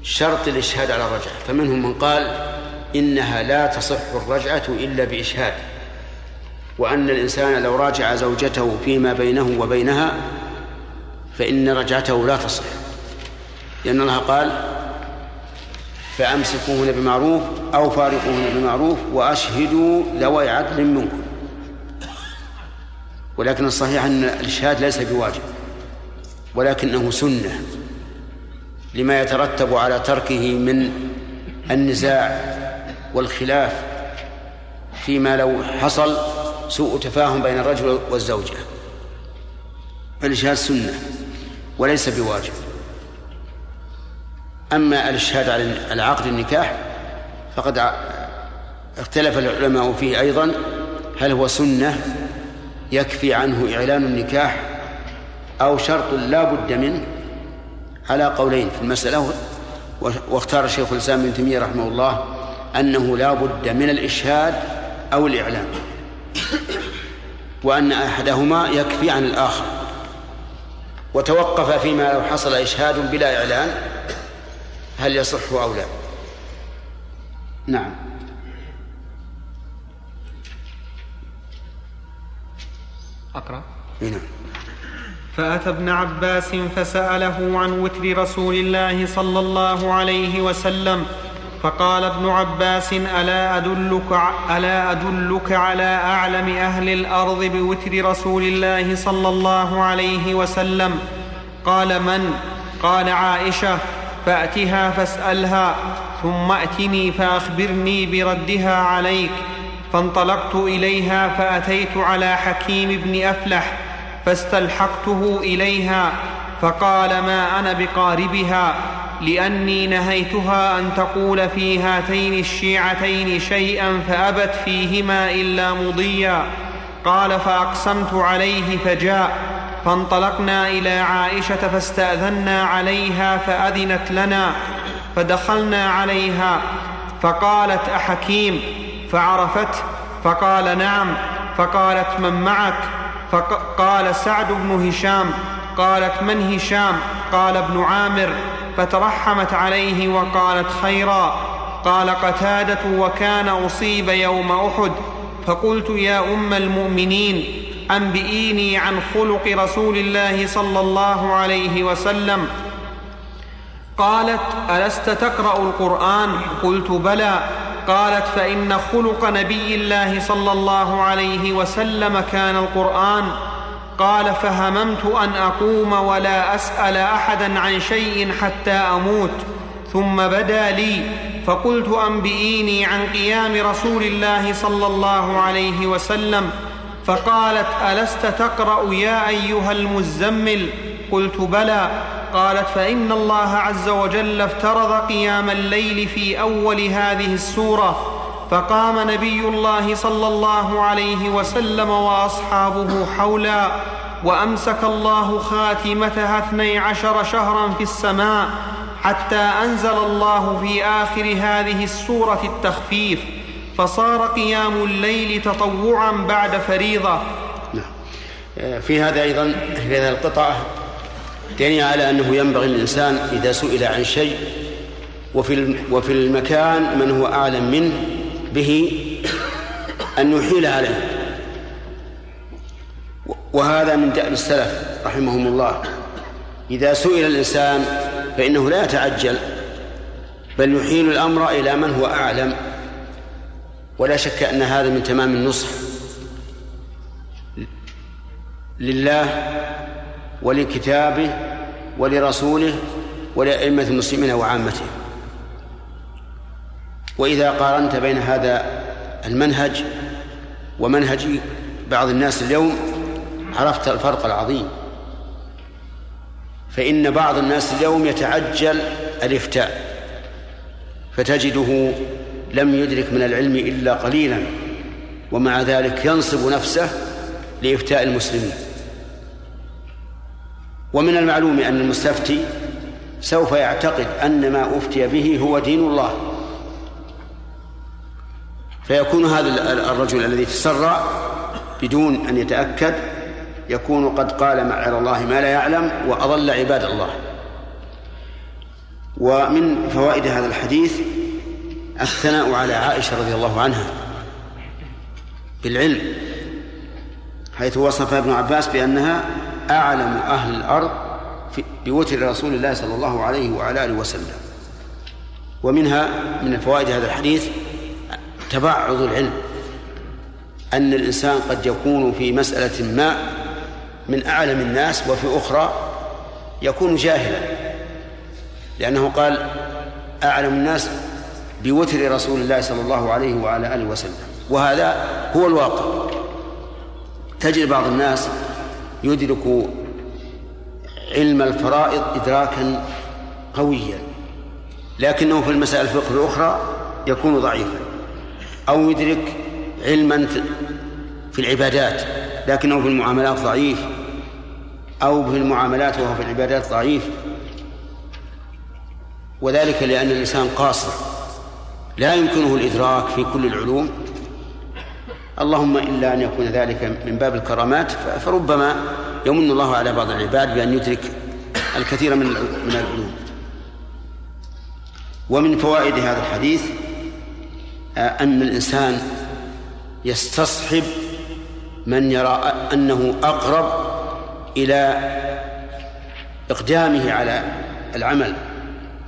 شرط الإشهاد على الرجعة فمنهم من قال إنها لا تصح الرجعة إلا بإشهاد وأن الإنسان لو راجع زوجته فيما بينه وبينها فإن رجعته لا تصح لأن الله قال فأمسكوهن بمعروف أو فارقوهن بمعروف وأشهدوا ذوي عدل منكم. ولكن الصحيح أن الإشهاد ليس بواجب ولكنه سنة لما يترتب على تركه من النزاع والخلاف فيما لو حصل سوء تفاهم بين الرجل والزوجة. فالإشهاد سنة وليس بواجب. أما الإشهاد على عقد النكاح فقد اختلف العلماء فيه أيضا هل هو سنة يكفي عنه إعلان النكاح أو شرط لا بد منه على قولين في المسألة. واختار الشيخ الإسلام ابن تيمية رحمه الله أنه لا بد من الإشهاد أو الإعلان وأن أحدهما يكفي عن الآخر. وتوقف فيما لو حصل إشهاد بلا إعلان هل يصح أو لا؟ نعم. أقرأ. نعم. فأتى ابن عباس فسأله عن وتر رسول الله صلى الله عليه وسلم فقال ابن عباس ألا أدلك, ألا أدلك على أعلم أهل الأرض بوتر رسول الله صلى الله عليه وسلم؟ قال من؟ قال عائشة. فأتها فاسألها ثم أتني فأخبرني بردها عليك. فانطلقت إليها فأتيت على حكيم بن أفلح فاستلحقته إليها فقال ما أنا بقاربها لأني نهيتها أن تقول في هاتين الشيعتين شيئا فأبت فيهما إلا مضيا. قال فأقسمت عليه فجاء فانطلقنا إلى عائشة فاستأذنا عليها فأذنت لنا فدخلنا عليها فقالت أحكيم؟ فعرفته فقال نعم فقالت من معك؟ فقال سعد بن هشام قالت من هشام؟ قال ابن عامر فترحمت عليه وقالت خيرا قال قتادة وكان أصيب يوم أحد فقلت يا أم المؤمنين أنبئيني عن خلق رسول الله صلى الله عليه وسلم. قالت ألست تقرأ القرآن؟ قلت بلى. قالت فإن خلق نبي الله صلى الله عليه وسلم كان القرآن. قال فهممت أن أقوم ولا أسأل أحدا عن شيء حتى أموت. ثم بدا لي. فقلت أنبئيني عن قيام رسول الله صلى الله عليه وسلم. فقالت ألست تقرأ يا أيها المزمل؟ قلت بلى. قالت فإن الله عز وجل افترض قيام الليل في أول هذه السورة. فقام نبي الله صلى الله عليه وسلم وأصحابه حولا وأمسك الله خاتمتها اثني عشر شهرا في السماء حتى أنزل الله في آخر هذه السورة التخفيف. فصار قيام الليل تطوعا بعد فريضة. نعم. في هذا أيضا في هذه القطعة دليل على أنه ينبغي للإنسان إذا سئل عن شيء وفي وفي المكان من هو أعلم منه به أن يحيل عليه. وهذا من دأب السلف رحمهم الله. إذا سئل الإنسان فإنه لا يتعجل بل يحيل الأمر إلى من هو أعلم. ولا شك أن هذا من تمام النصح لله ولكتابه ولرسوله ولأئمة المسلمين وعامته. وإذا قارنت بين هذا المنهج ومنهج بعض الناس اليوم عرفت الفرق العظيم. فإن بعض الناس اليوم يتعجل الإفتاء فتجده لم يدرك من العلم إلا قليلا ومع ذلك ينصب نفسه لإفتاء المسلمين. ومن المعلوم أن المستفتي سوف يعتقد أن ما أفتي به هو دين الله. فيكون هذا الرجل الذي تسرع بدون أن يتأكد يكون قد قال مع الله ما لا يعلم وأضل عباد الله. ومن فوائد هذا الحديث الثناء على عائشة رضي الله عنها بالعلم حيث وصف ابن عباس بأنها أعلم أهل الأرض بوتر رسول الله صلى الله عليه وعلى آله وسلم. ومنها من فوائد هذا الحديث تبعض العلم أن الإنسان قد يكون في مسألة ما من أعلم الناس وفي أخرى يكون جاهلا لأنه قال أعلم الناس بوتر رسول الله صلى الله عليه وعلى آله وسلم. وهذا هو الواقع. تجد بعض الناس يدرك علم الفرائض إدراكا قويا لكنه في المسائل الفقه الأخرى يكون ضعيفا أو يدرك علما في العبادات لكنه في المعاملات ضعيف أو في المعاملات وهو في العبادات ضعيف. وذلك لأن الإنسان قاصر. لا يمكنه الإدراك في كل العلوم. اللهم إلا أن يكون ذلك من باب الكرامات فربما يمن الله على بعض العباد بأن يدرك الكثير من من العلوم. ومن فوائد هذا الحديث أن الإنسان يستصحب من يرى أنه أقرب إلى إقدامه على العمل.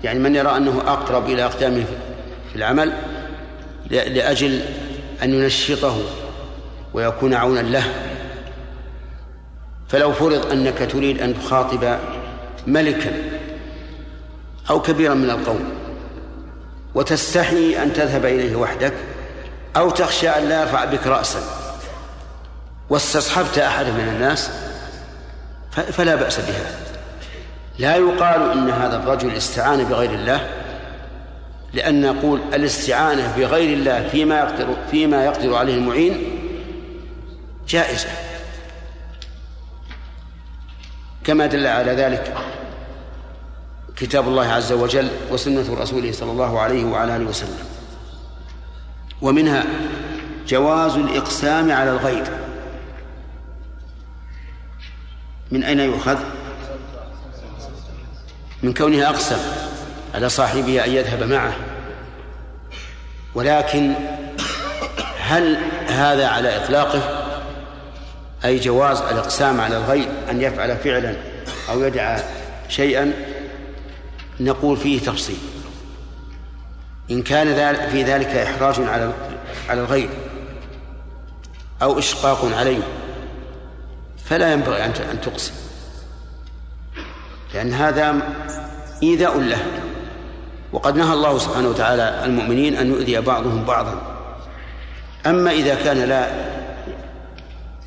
يعني من يرى أنه أقرب إلى إقدامه في العمل لأجل أن ينشطه ويكون عونا له. فلو فرض أنك تريد أن تخاطب ملكا أو كبيرا من القوم وتستحي أن تذهب إليه وحدك أو تخشى أن لا يرفع بك رأسا واستصحبت أحد من الناس فلا بأس بها لا يقال إن هذا الرجل استعان بغير الله لأن نقول الاستعانة بغير الله فيما يقدر فيما يقدر عليه المعين جائزة. كما دل على ذلك كتاب الله عز وجل وسنة رسوله صلى الله عليه وعلى آله وسلم. ومنها جواز الإقسام على الغير. من أين يؤخذ؟ من كونه أقسم. على صاحبه أن يذهب معه. ولكن هل هذا على إطلاقه؟ أي جواز الإقسام على الغير أن يفعل فعلا أو يدعى شيئا؟ نقول فيه تفصيل. إن كان في ذلك إحراج على على الغير أو إشقاق عليه فلا ينبغي أن تقسم. لأن هذا إيذاء له. وقد نهى الله سبحانه وتعالى المؤمنين أن يؤذي بعضهم بعضا. أما إذا كان لا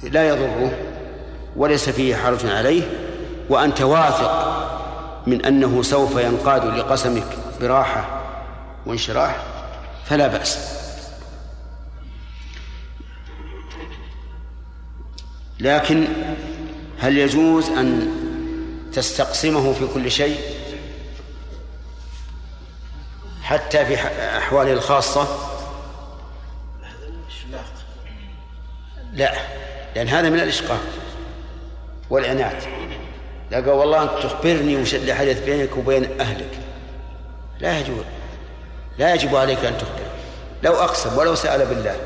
لا يضره وليس فيه حرج عليه وأنت واثق من أنه سوف ينقاد لقسمك براحة وانشراح فلا بأس. لكن هل يجوز أن تستقسمه في كل شيء؟ حتى في أحواله الخاصة. لا لأن هذا من الإشقاق والعناد. قال والله أنت تخبرني وش اللي حدث بينك وبين أهلك. لا يجوز. لا يجب عليك أن تخبر. لو أقسم ولو سأل بالله.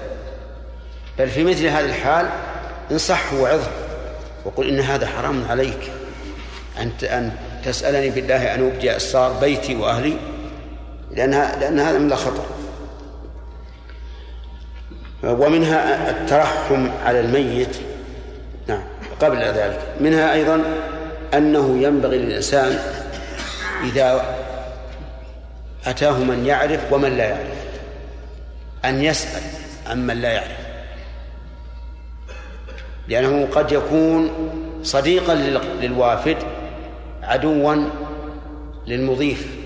بل في مثل هذه الحال انصحه وعظه وقل إن هذا حرام عليك. أن أن تسألني بالله أن أبدي أسرار بيتي وأهلي لأن لأن هذا من الخطر ومنها الترحم على الميت. نعم قبل ذلك. منها أيضا أنه ينبغي للإنسان إذا أتاه من يعرف ومن لا يعرف أن يسأل عمن لا يعرف. لأنه قد يكون صديقا للوافد عدوا للمضيف.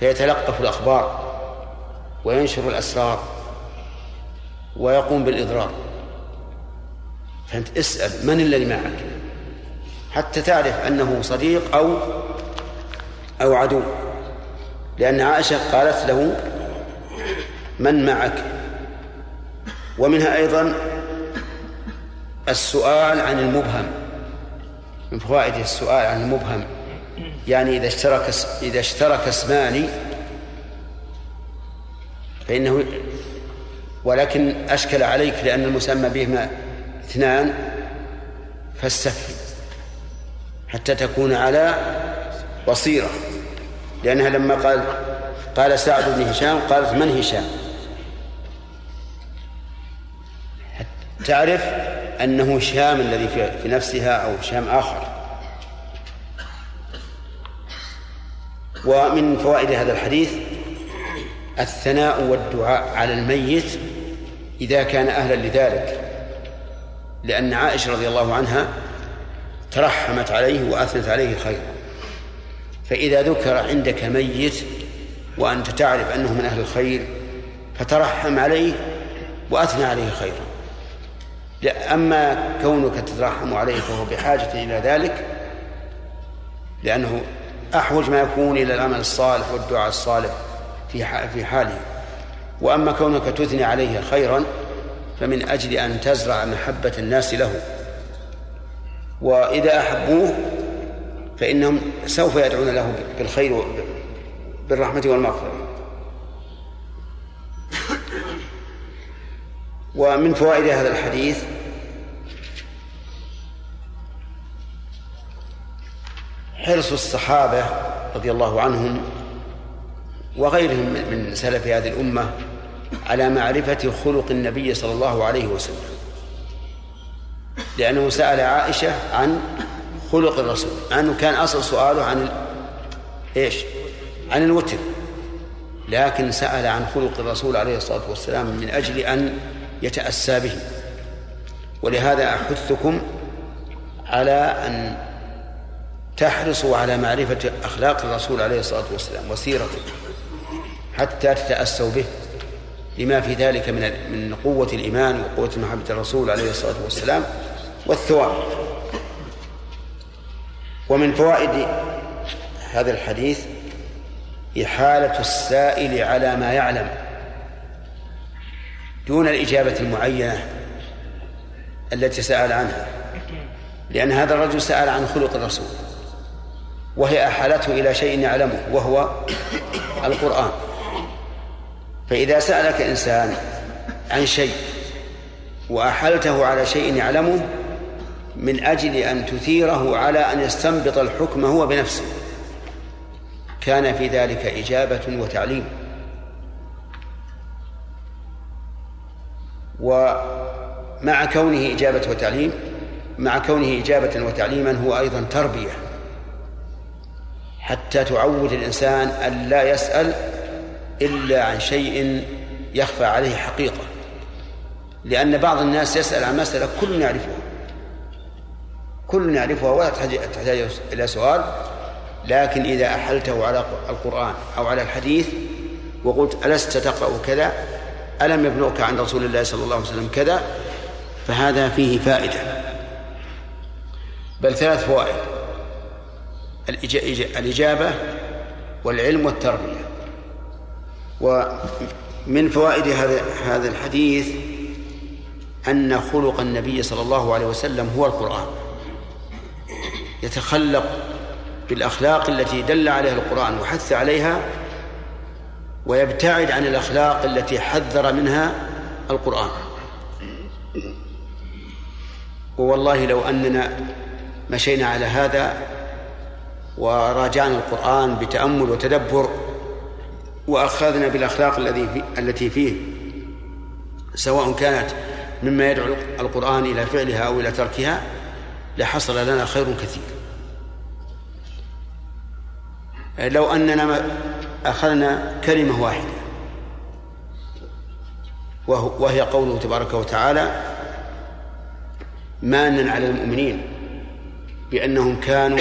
فيتلقف الأخبار وينشر الأسرار ويقوم بالإضرار. فأنت اسأل من الذي معك حتى تعرف أنه صديق أو أو عدو. لأن عائشة قالت له من معك؟ ومنها أيضا السؤال عن المبهم من فوائد السؤال عن المبهم. يعني إذا اشترك إذا اشترك اسمان فإنه ولكن أشكل عليك لأن المسمى بهما اثنان فاستفهم حتى تكون على بصيرة. لأنها لما قال قال سعد بن هشام قالت من هشام؟ تعرف أنه هشام الذي في نفسها أو هشام آخر. ومن فوائد هذا الحديث الثناء والدعاء على الميت إذا كان أهلا لذلك. لأن عائشة رضي الله عنها ترحمت عليه وأثنت عليه خيرا. فإذا ذكر عندك ميت وأنت تعرف أنه من أهل الخير فترحم عليه وأثنى عليه خيرا. أما كونك تترحم عليه فهو بحاجة إلى ذلك لأنه أحوج ما يكون إلى العمل الصالح والدعاء الصالح في في حاله. وأما كونك تثني عليه خيرا فمن أجل أن تزرع محبة الناس له. وإذا أحبوه فإنهم سوف يدعون له بالخير بالرحمة والمغفرة. ومن فوائد هذا الحديث حرص الصحابة رضي الله عنهم وغيرهم من سلف هذه الأمة على معرفة خلق النبي صلى الله عليه وسلم. لأنه سأل عائشة عن خلق الرسول أنه كان أصل سؤاله عن إيش؟ عن الوتر. لكن سأل عن خلق الرسول عليه الصلاة والسلام من أجل أن يتأسى به. ولهذا أحثكم على أن تحرصوا على معرفة أخلاق الرسول عليه الصلاة والسلام وسيرته حتى تتأسوا به. لما في ذلك من من قوة الإيمان وقوة محبة الرسول عليه الصلاة والسلام والثواب. ومن فوائد هذا الحديث إحالة السائل على ما يعلم. دون الإجابة المعينة التي سأل عنها. لأن هذا الرجل سأل عن خلق الرسول. وهي أحالته إلى شيء يعلمه وهو القرآن. فإذا سألك إنسان عن شيء وأحلته على شيء يعلمه من أجل أن تثيره على أن يستنبط الحكم هو بنفسه كان في ذلك إجابة وتعليم. ومع كونه إجابة وتعليم مع كونه إجابة وتعليما هو أيضا تربية. حتى تعود الإنسان أن لا يسأل إلا عن شيء يخفى عليه حقيقة. لأن بعض الناس يسأل عن مسألة كل يعرفها. كل يعرفها ولا تحتاج إلى سؤال. لكن إذا أحلته على القرآن أو على الحديث وقلت ألست تقرأ كذا؟ ألم يبلغك عن رسول الله صلى الله عليه وسلم كذا؟ فهذا فيه فائدة. بل ثلاث فوائد. الإجابة والعلم والتربية. ومن فوائد هذا هذا الحديث أن خلق النبي صلى الله عليه وسلم هو القرآن. يتخلق بالأخلاق التي دل عليها القرآن وحث عليها ويبتعد عن الأخلاق التي حذر منها القرآن. ووالله لو أننا مشينا على هذا وراجعنا القرآن بتأمل وتدبر وأخذنا بالأخلاق الذي التي فيه سواء كانت مما يدعو القرآن إلى فعلها أو إلى تركها لحصل لنا خير كثير. لو أننا أخذنا كلمة واحدة وهي قوله تبارك وتعالى مانا على المؤمنين بأنهم كانوا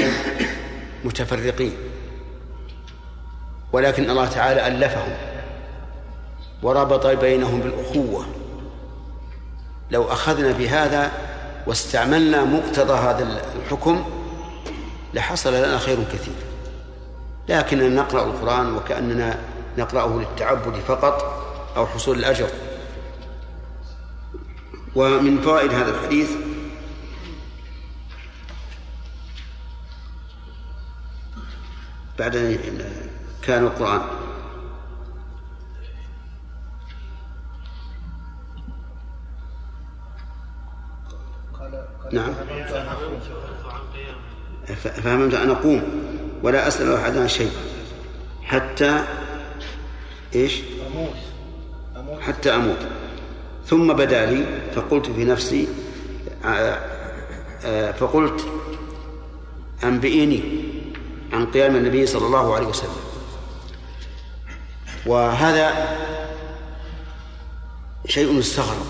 متفرقين. ولكن الله تعالى ألفهم وربط بينهم بالأخوة. لو أخذنا بهذا واستعملنا مقتضى هذا الحكم لحصل لنا خير كثير. لكننا نقرأ القرآن وكأننا نقرأه للتعبد فقط أو حصول الأجر. ومن فوائد هذا الحديث بعد كان القرآن. نعم. فهمت أن أقوم ولا أسأل أحد عن شيء. حتى إيش؟ حتى أموت. ثم بدا لي فقلت في نفسي آه، آه، فقلت أنبئيني. عن قيام النبي صلى الله عليه وسلم. وهذا شيء مستغرب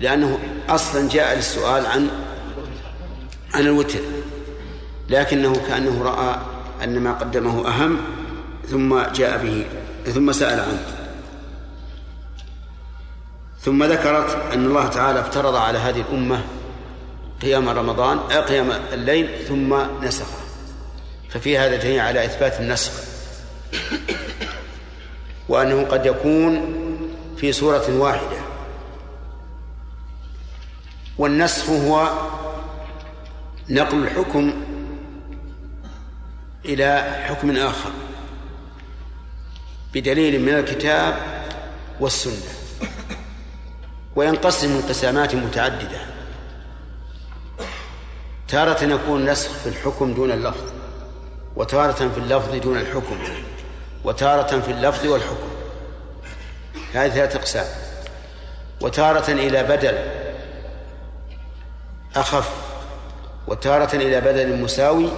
لأنه أصلا جاء للسؤال عن عن الوتر لكنه كأنه رأى أن ما قدمه أهم ثم جاء به ثم سأل عنه. ثم ذكرت أن الله تعالى افترض على هذه الأمة قيام رمضان قيام الليل ثم نسخه. ففي هذا دليل على إثبات النسخ. وأنه قد يكون في سورة واحدة. والنسخ هو نقل الحكم إلى حكم آخر بدليل من الكتاب والسنة. وينقسم انقسامات متعددة. تارة يكون نسخ في الحكم دون اللفظ. وتارة في اللفظ دون الحكم وتارة في اللفظ والحكم. هذه ثلاثة أقسام. وتارة إلى بدل أخف وتارة إلى بدل مساوي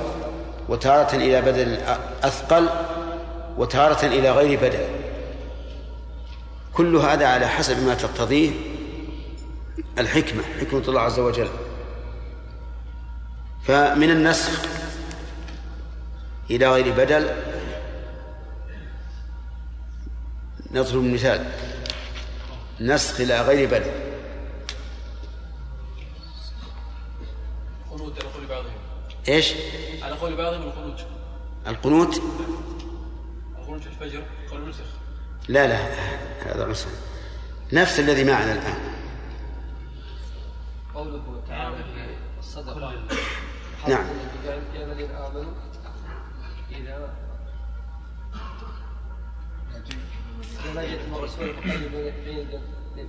وتارة إلى بدل أثقل وتارة إلى غير بدل. كل هذا على حسب ما تقتضيه الحكمة حكمة الله عز وجل. فمن النسخ إلى غير بدل نضرب مثال نسخ إلى غير بدل. خروج على قول بعضهم. إيش؟ على قول بعضهم الخروج القنوت؟ الخروج في الفجر. قول نسخ. لا لا هذا نص نفس الذي معنا الآن. قوله تعالى في الصدقة. نعم. يا الذين آمنوا إذا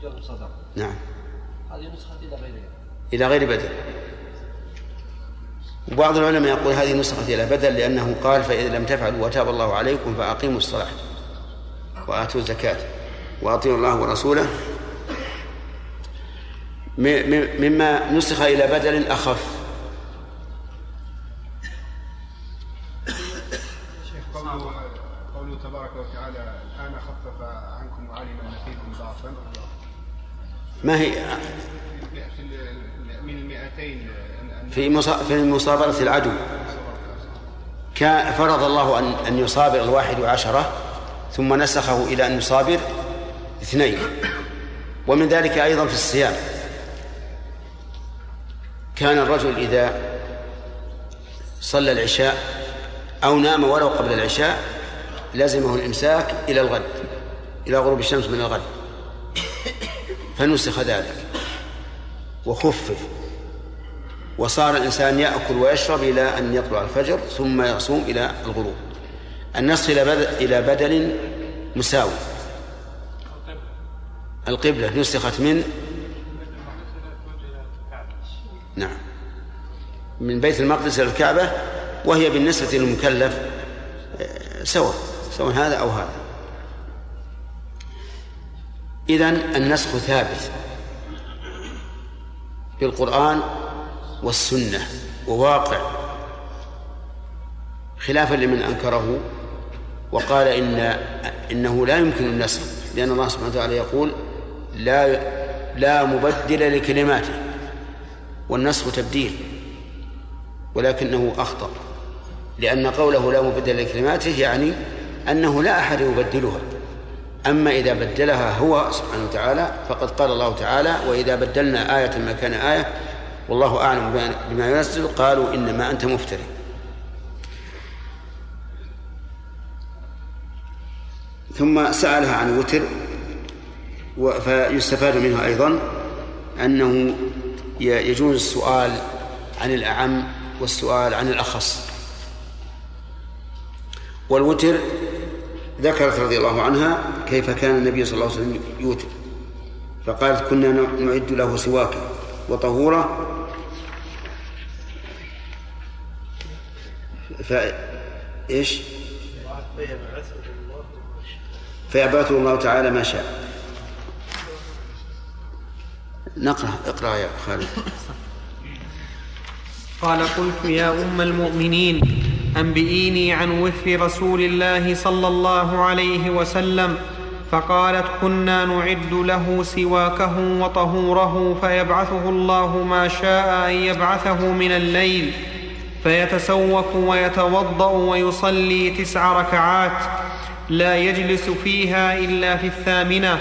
الرسول صدقة نعم. هذه نسخة إلى غيرها. إلى غير بدل وبعض العلماء يقول هذه نسخة إلى بدل لأنه قال فإذا لم تفعلوا وتاب الله عليكم فأقيموا الصلاة وآتوا الزكاة وأطيعوا الله ورسوله. مما نسخ إلى بدل أخف. ما هي؟ في في مصا- في مصابرة العدو. فرض الله أن أن يصابر الواحد عشرة ثم نسخه إلى أن يصابر اثنين. ومن ذلك أيضا في الصيام. كان الرجل إذا صلى العشاء أو نام ولو قبل العشاء لزمه الإمساك إلى الغد إلى غروب الشمس من الغد. فنسخ ذلك. وخفف. وصار الإنسان يأكل ويشرب إلى أن يطلع الفجر ثم يصوم إلى الغروب. النسخ إلى إلى بدل مساوي. القبلة نسخت من نعم. من بيت المقدس إلى الكعبة وهي بالنسبة للمكلف آه، سواء سواء هذا أو هذا. إذن النسخ ثابت بالقرآن والسنة وواقع خلافا لمن أنكره وقال إن إنه لا يمكن النسخ لأن الله سبحانه وتعالى يقول لا لا مبدل لكلماته والنسخ تبديل ولكنه أخطأ لأن قوله لا مبدل لكلماته يعني أنه لا أحد يبدلها. أما إذا بدلها هو سبحانه وتعالى فقد قال الله تعالى وإذا بدلنا آية مكان آية والله أعلم بما- ينزل قالوا إنما أنت مفتري. ثم سألها عن الوتر فيستفاد منها أيضا أنه يجوز السؤال عن الأعم والسؤال عن الأخص. والوتر ذكرت رضي الله عنها كيف كان النبي صلى الله عليه وسلم يوتر. فقالت كنا نعد له سواكا وطهورا ف إيش؟ فيبعثه الله تعالى ما شاء. نقرأ اقرأ يا خالد. قال قلت يا أم المؤمنين أنبئيني عن وفر رسول الله صلى الله عليه وسلم فقالت كنا نعد له سواكه وطهوره فيبعثه الله ما شاء أن يبعثه من الليل فيتسوك ويتوضأ ويصلي تسع ركعات لا يجلس فيها إلا في الثامنة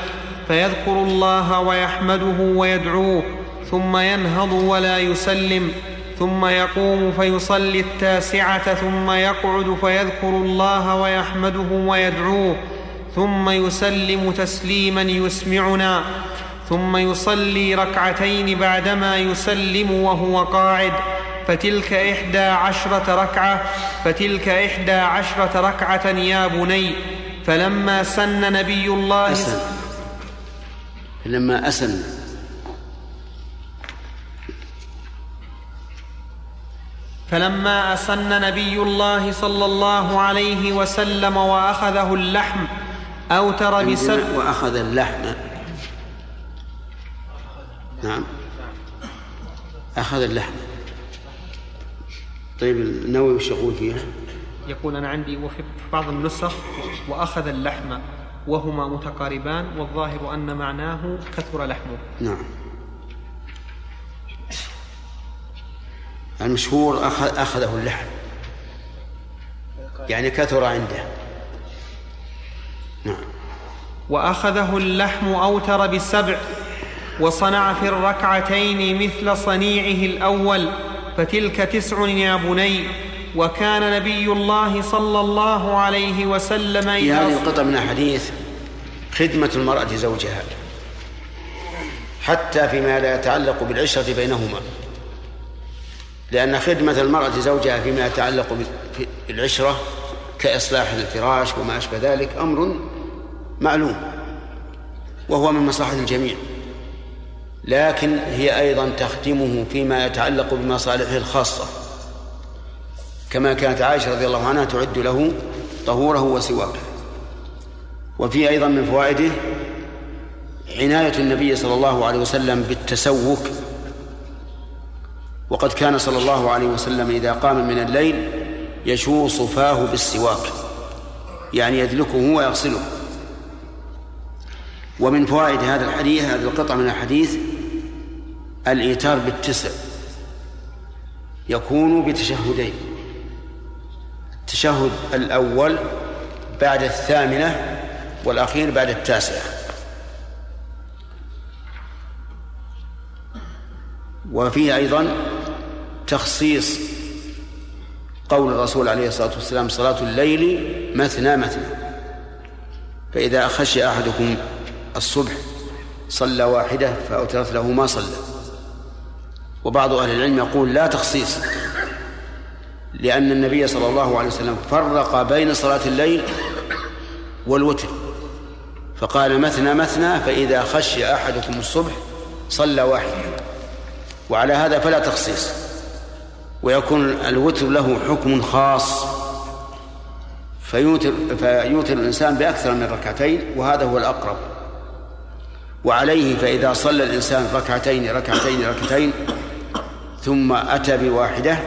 فيذكر الله ويحمده ويدعوه ثم ينهض ولا يسلم. ثم يقوم فيصلي التاسعة ثم يقعد فيذكر الله ويحمده ويدعوه ثم يسلم تسليما يسمعنا ثم يصلي ركعتين بعدما يسلم وهو قاعد فتلك إحدى عشرة ركعة فتلك إحدى عشرة ركعة يا بني. فلما سن نبي الله أسن. لما أسن. فلما أسن نبي الله صلى الله عليه وسلم وأخذه اللحم أوتر بسبع وأخذ اللحم. نعم. أخذ اللحم. طيب النووي وش يقول فيها؟ يقول أنا عندي وفي بعض النسخ وأخذ اللحم وهما متقاربان والظاهر أن معناه كثر لحمه. نعم. المشهور أخذ أخذه اللحم. يعني كثر عنده. نعم. وأخذه اللحم أوتر بالسبع وصنع في الركعتين مثل صنيعه الأول فتلك تسع يا بني. وكان نبي الله صلى الله عليه وسلم في هذه القطع من الحديث خدمة المرأة زوجها حتى فيما لا يتعلق بالعشرة بينهما. لأن خدمة المرأة زوجها فيما يتعلق بالعشرة كإصلاح الفراش وما أشبه ذلك أمر معلوم وهو من مصلحة الجميع. لكن هي أيضا تخدمه فيما يتعلق بمصالحه الخاصة. كما كانت عائشة رضي الله عنها تعد له طهوره وسواكه وفي أيضا من فوائده عناية النبي صلى الله عليه وسلم بالتسوك وقد كان صلى الله عليه وسلم إذا قام من الليل يشوص فاه بالسواك يعني يدلكه ويغسله. ومن فوائد هذا الحديث هذه القطعة من الحديث الإيتار بالتسع يكون بتشهدين. التشهد الأول بعد الثامنة والأخير بعد التاسعة. وفيه أيضا تخصيص قول الرسول عليه الصلاة والسلام صلاة الليل مثنى مثنى. فإذا خشي أحدكم الصبح صلى واحدة فأوترت له ما صلى. وبعض أهل العلم يقول لا تخصيص لأن النبي صلى الله عليه وسلم فرق بين صلاة الليل والوتر. فقال مثنى مثنى فإذا خشي أحدكم الصبح صلى واحدا وعلى هذا فلا تخصيص. ويكون الوتر له حكم خاص. فيوتر فيوتر الإنسان بأكثر من ركعتين وهذا هو الأقرب. وعليه فإذا صلى الإنسان ركعتين ركعتين ركعتين ثم أتى بواحدة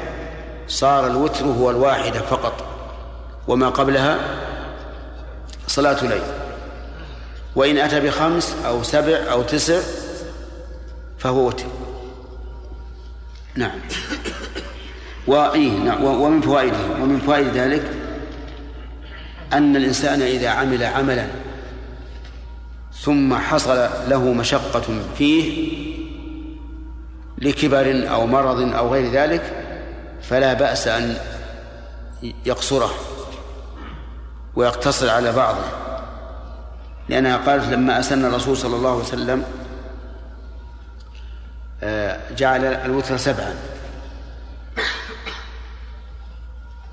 صار الوتر هو الواحدة فقط. وما قبلها صلاة ليل وإن أتى بخمس أو سبع أو تسع فهو وتر. نعم نعم. ومن فوائده. ومن فوائد ذلك أن الإنسان إذا عمل عملا ثم حصل له مشقة فيه لكبر أو مرض أو غير ذلك فلا بأس أن يقصره ويقتصر على بعضه. لأنها قالت لما أسن الرسول صلى الله عليه وسلم آه، جعل الوتر سبعا.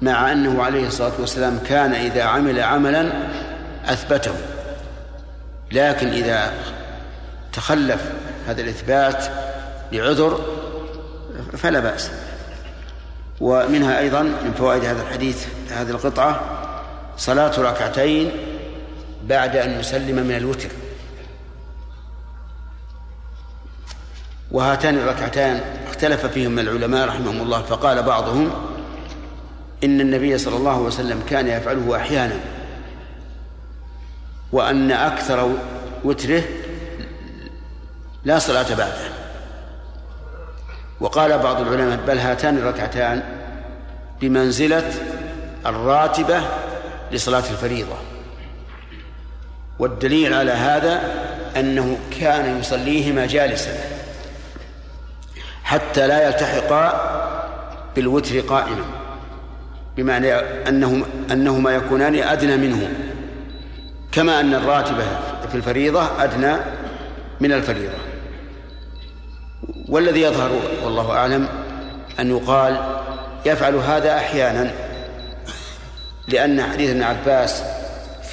مع أنه عليه الصلاة والسلام كان إذا عمل عملا أثبته. لكن إذا تخلف هذا الإثبات لعذر فلا بأس. ومنها أيضا من فوائد هذا الحديث هذه القطعة صلاة ركعتين بعد أن يسلم من الوتر. وهاتان الركعتان اختلف فيهم العلماء رحمهم الله فقال بعضهم إن النبي صلى الله عليه وسلم كان يفعله أحيانا وأن أكثر وتره لا صلاة بعده. وقال بعض العلماء بل هاتان الركعتان بمنزلة الراتبة لصلاة الفريضة. والدليل على هذا أنه كان يصليهما جالسا حتى لا يلتحقا بالوتر قائما. بمعنى أنهما أنهما يكونان أدنى منه. كما أن الراتبة في الفريضة أدنى من الفريضة. والذي يظهر والله أعلم أن يقال يفعل هذا أحيانا لأن حديث ابن عباس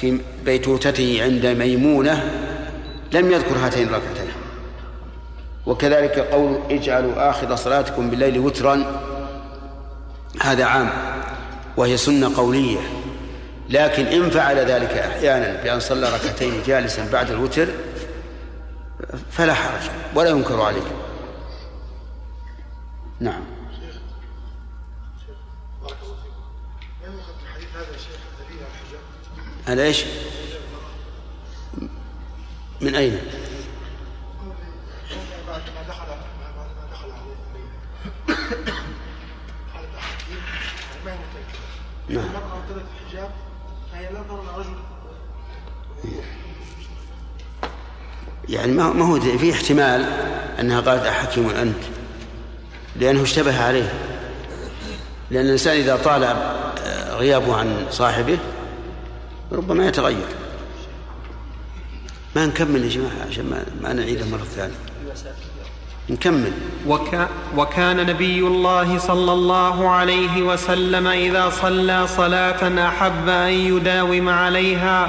في بيتوتته عند ميمونة لم يذكر هاتين الركعتين. وكذلك قول اجعلوا آخر صلاتكم بالليل وترا هذا عام. وهي سنة قولية لكن إن فعل ذلك أحيانا بأن صلى ركعتين جالسا بعد الوتر فلا حرج ولا ينكر عليه نعم هذا إيش؟ من أين؟ نعم. المرأة أرتدت الحجاب فهي لا ترى الرجل يعني ما ما هو في احتمال أنها قالت احكيم أنت؟ لأنه اشتبه عليه. لأن الإنسان إذا طال آه، غيابه عن صاحبه ربما يتغير. ما نكمل يا جماعة عشان ما, ما نعيده مرة ثانية. نكمل. وكا وكان نبي الله صلى الله عليه وسلم إذا صلى صلاة أحب أن يداوم عليها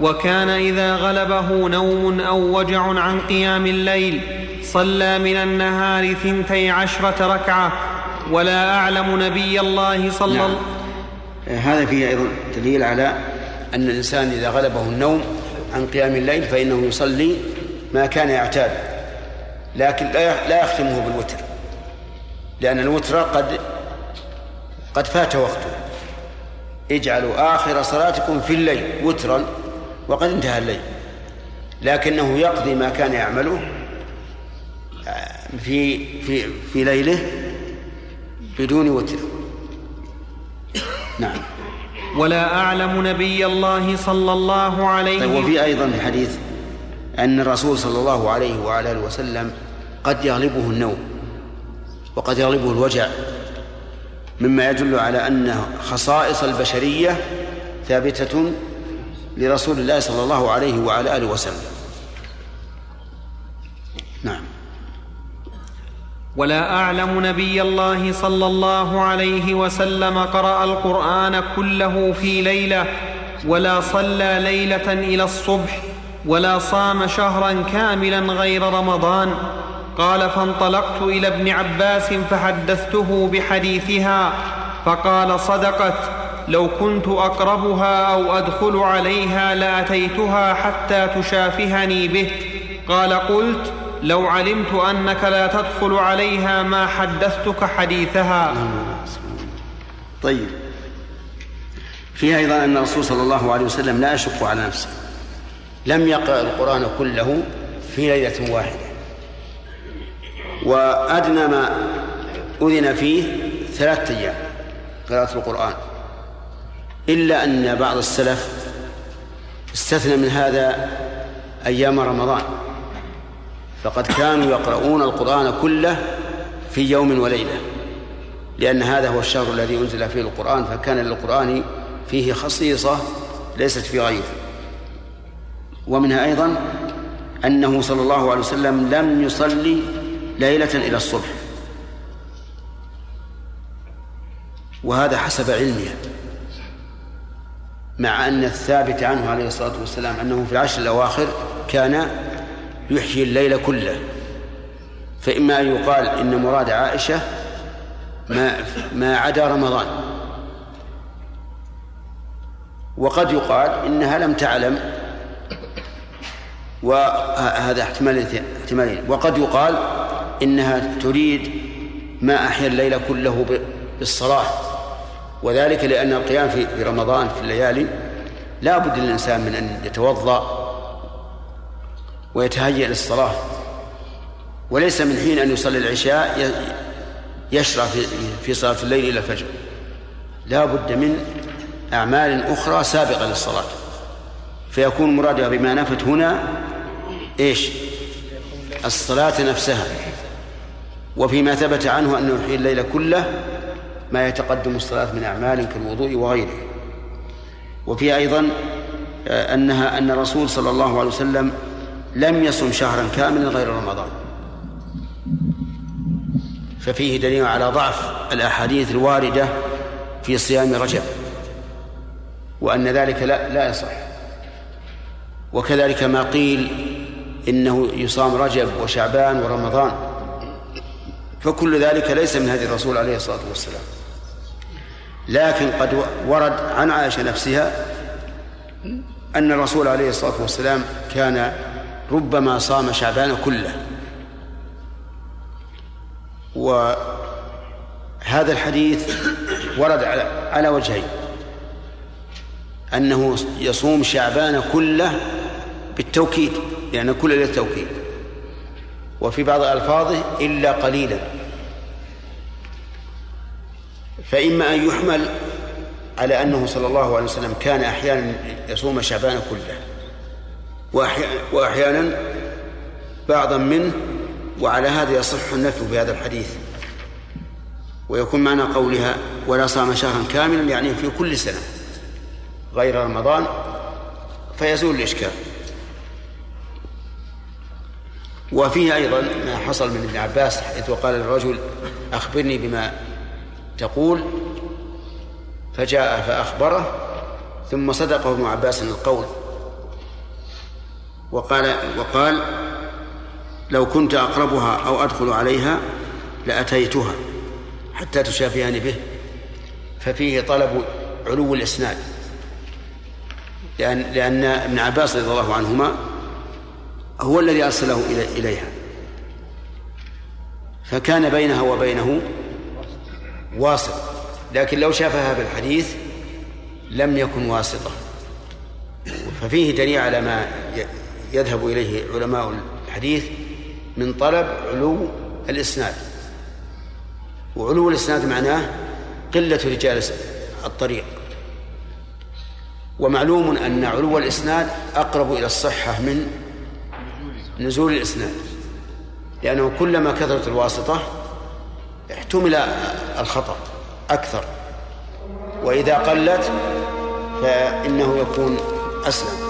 وكان إذا غلبه نوم أو وجع عن قيام الليل صلى من النهار ثنتي عشرة ركعة. ولا أعلم نبي الله صلى نعم. الله هذا فيه أيضا دليل على أن الإنسان إذا غلبه النوم عن قيام الليل فإنه يصلي ما كان يعتاد. لكن لا يختمه بالوتر. لأن الوتر قد قد فات وقته. اجعلوا آخر صلاتكم في الليل وترا وقد انتهى الليل. لكنه يقضي ما كان يعمله آه، في في في ليله بدون وتر. نعم. ولا أعلم نبي الله صلى الله عليه طيب وفي أيضا حديث أن الرسول صلى الله عليه وعلى آله وسلم قد يغلبه النوم وقد يغلبه الوجع مما يدل على أن خصائص البشرية ثابتة لرسول الله صلى الله عليه وعلى آله وسلم. نعم. ولا أعلم نبي الله صلى الله عليه وسلم قرأ القرآن كله في ليلة ولا صلى ليلة إلى الصبح ولا صام شهرا كاملا غير رمضان. قال فانطلقت إلى ابن عباس فحدثته بحديثها فقال صدقت لو كنت أقربها أو أدخل عليها لأتيتها حتى تشافهني به. قال قلت لو علمت أنك لا تدخل عليها ما حدثتك حديثها. طيب. فيها أيضا أن الرسول صلى الله عليه وسلم لا يشق على نفسه. لم يقرأ القرآن كله في ليلة واحدة. وأدنى ما أذن فيه ثلاثة أيام قراءة القرآن. إلا أن بعض السلف استثنى من هذا أيام رمضان. فقد كانوا يقرؤون القرآن كله في يوم وليلة. لأن هذا هو الشهر الذي أنزل فيه القرآن فكان للقرآن فيه خصيصة ليست في غيره. ومنها أيضا أنه صلى الله عليه وسلم لم يصلي ليلة إلى الصبح. وهذا حسب علمه مع أن الثابت عنه عليه الصلاة والسلام أنه في العشر الأواخر كان يحيي الليل كله. فإما أن يقال إن مراد عائشة ما ما عدا رمضان. وقد يقال إنها لم تعلم وهذا احتمال احتمالين وقد يقال إنها تريد ما أحيا الليل كله بالصلاة وذلك لأن القيام في رمضان في الليالي لا بد للإنسان من أن يتوضأ ويتهيأ للصلاة. وليس من حين أن يصلي العشاء يشرع في صلاة الليل إلى الفجر. لا بد من أعمال أخرى سابقة للصلاة. فيكون مرادها بما نفت هنا إيش؟ الصلاة نفسها. وفيما ثبت عنه أنه يحيي الليل كله ما يتقدم الصلاة من أعمال كالوضوء وغيره. وفي أيضا أنها أن الرسول صلى الله عليه وسلم لم يصم شهرا كاملا غير رمضان. ففيه دليل على ضعف الأحاديث الواردة في صيام رجب وأن ذلك لا لا يصح. وكذلك ما قيل إنه يصام رجب وشعبان ورمضان. فكل ذلك ليس من هدي الرسول عليه الصلاة والسلام. لكن قد ورد عن عائشة نفسها أن الرسول عليه الصلاة والسلام كان ربما صام شعبان كله. وهذا الحديث ورد على وجهين. أنه يصوم شعبان كله بالتوكيد يعني كل للتوكيد وفي بعض ألفاظه إلا قليلا. فإما أن يحمل على أنه صلى الله عليه وسلم كان أحيانا يصوم شعبان كله وأحيانا بعضا منه وعلى هذا يصح النفي بهذا الحديث. ويكون معنى قولها ولا صام شهرا كاملا يعني في كل سنة غير رمضان فيزول الإشكال. وفيه أيضا ما حصل من ابن عباس حيث قال الرجل أخبرني بما تقول فجاء فأخبره ثم صدقه ابن عباس القول. وقال وقال لو كنت أقربها أو أدخل عليها لأتيتها حتى تشافهني به. ففيه طلب علو الإسناد لأن لأن ابن عباس رضي الله عنهما هو الذي أرسله إليها. فكان بينها وبينه واسط لكن لو شافها بالحديث لم يكن واسطة. ففيه دليل على ما يذهب إليه علماء الحديث من طلب علو الإسناد. وعلو الإسناد معناه قلة رجال الطريق. ومعلوم أن علو الإسناد أقرب إلى الصحة من نزول الإسناد. لأنه كلما كثرت الواسطة احتمل الخطأ أكثر. وإذا قلت فإنه يكون أسلم.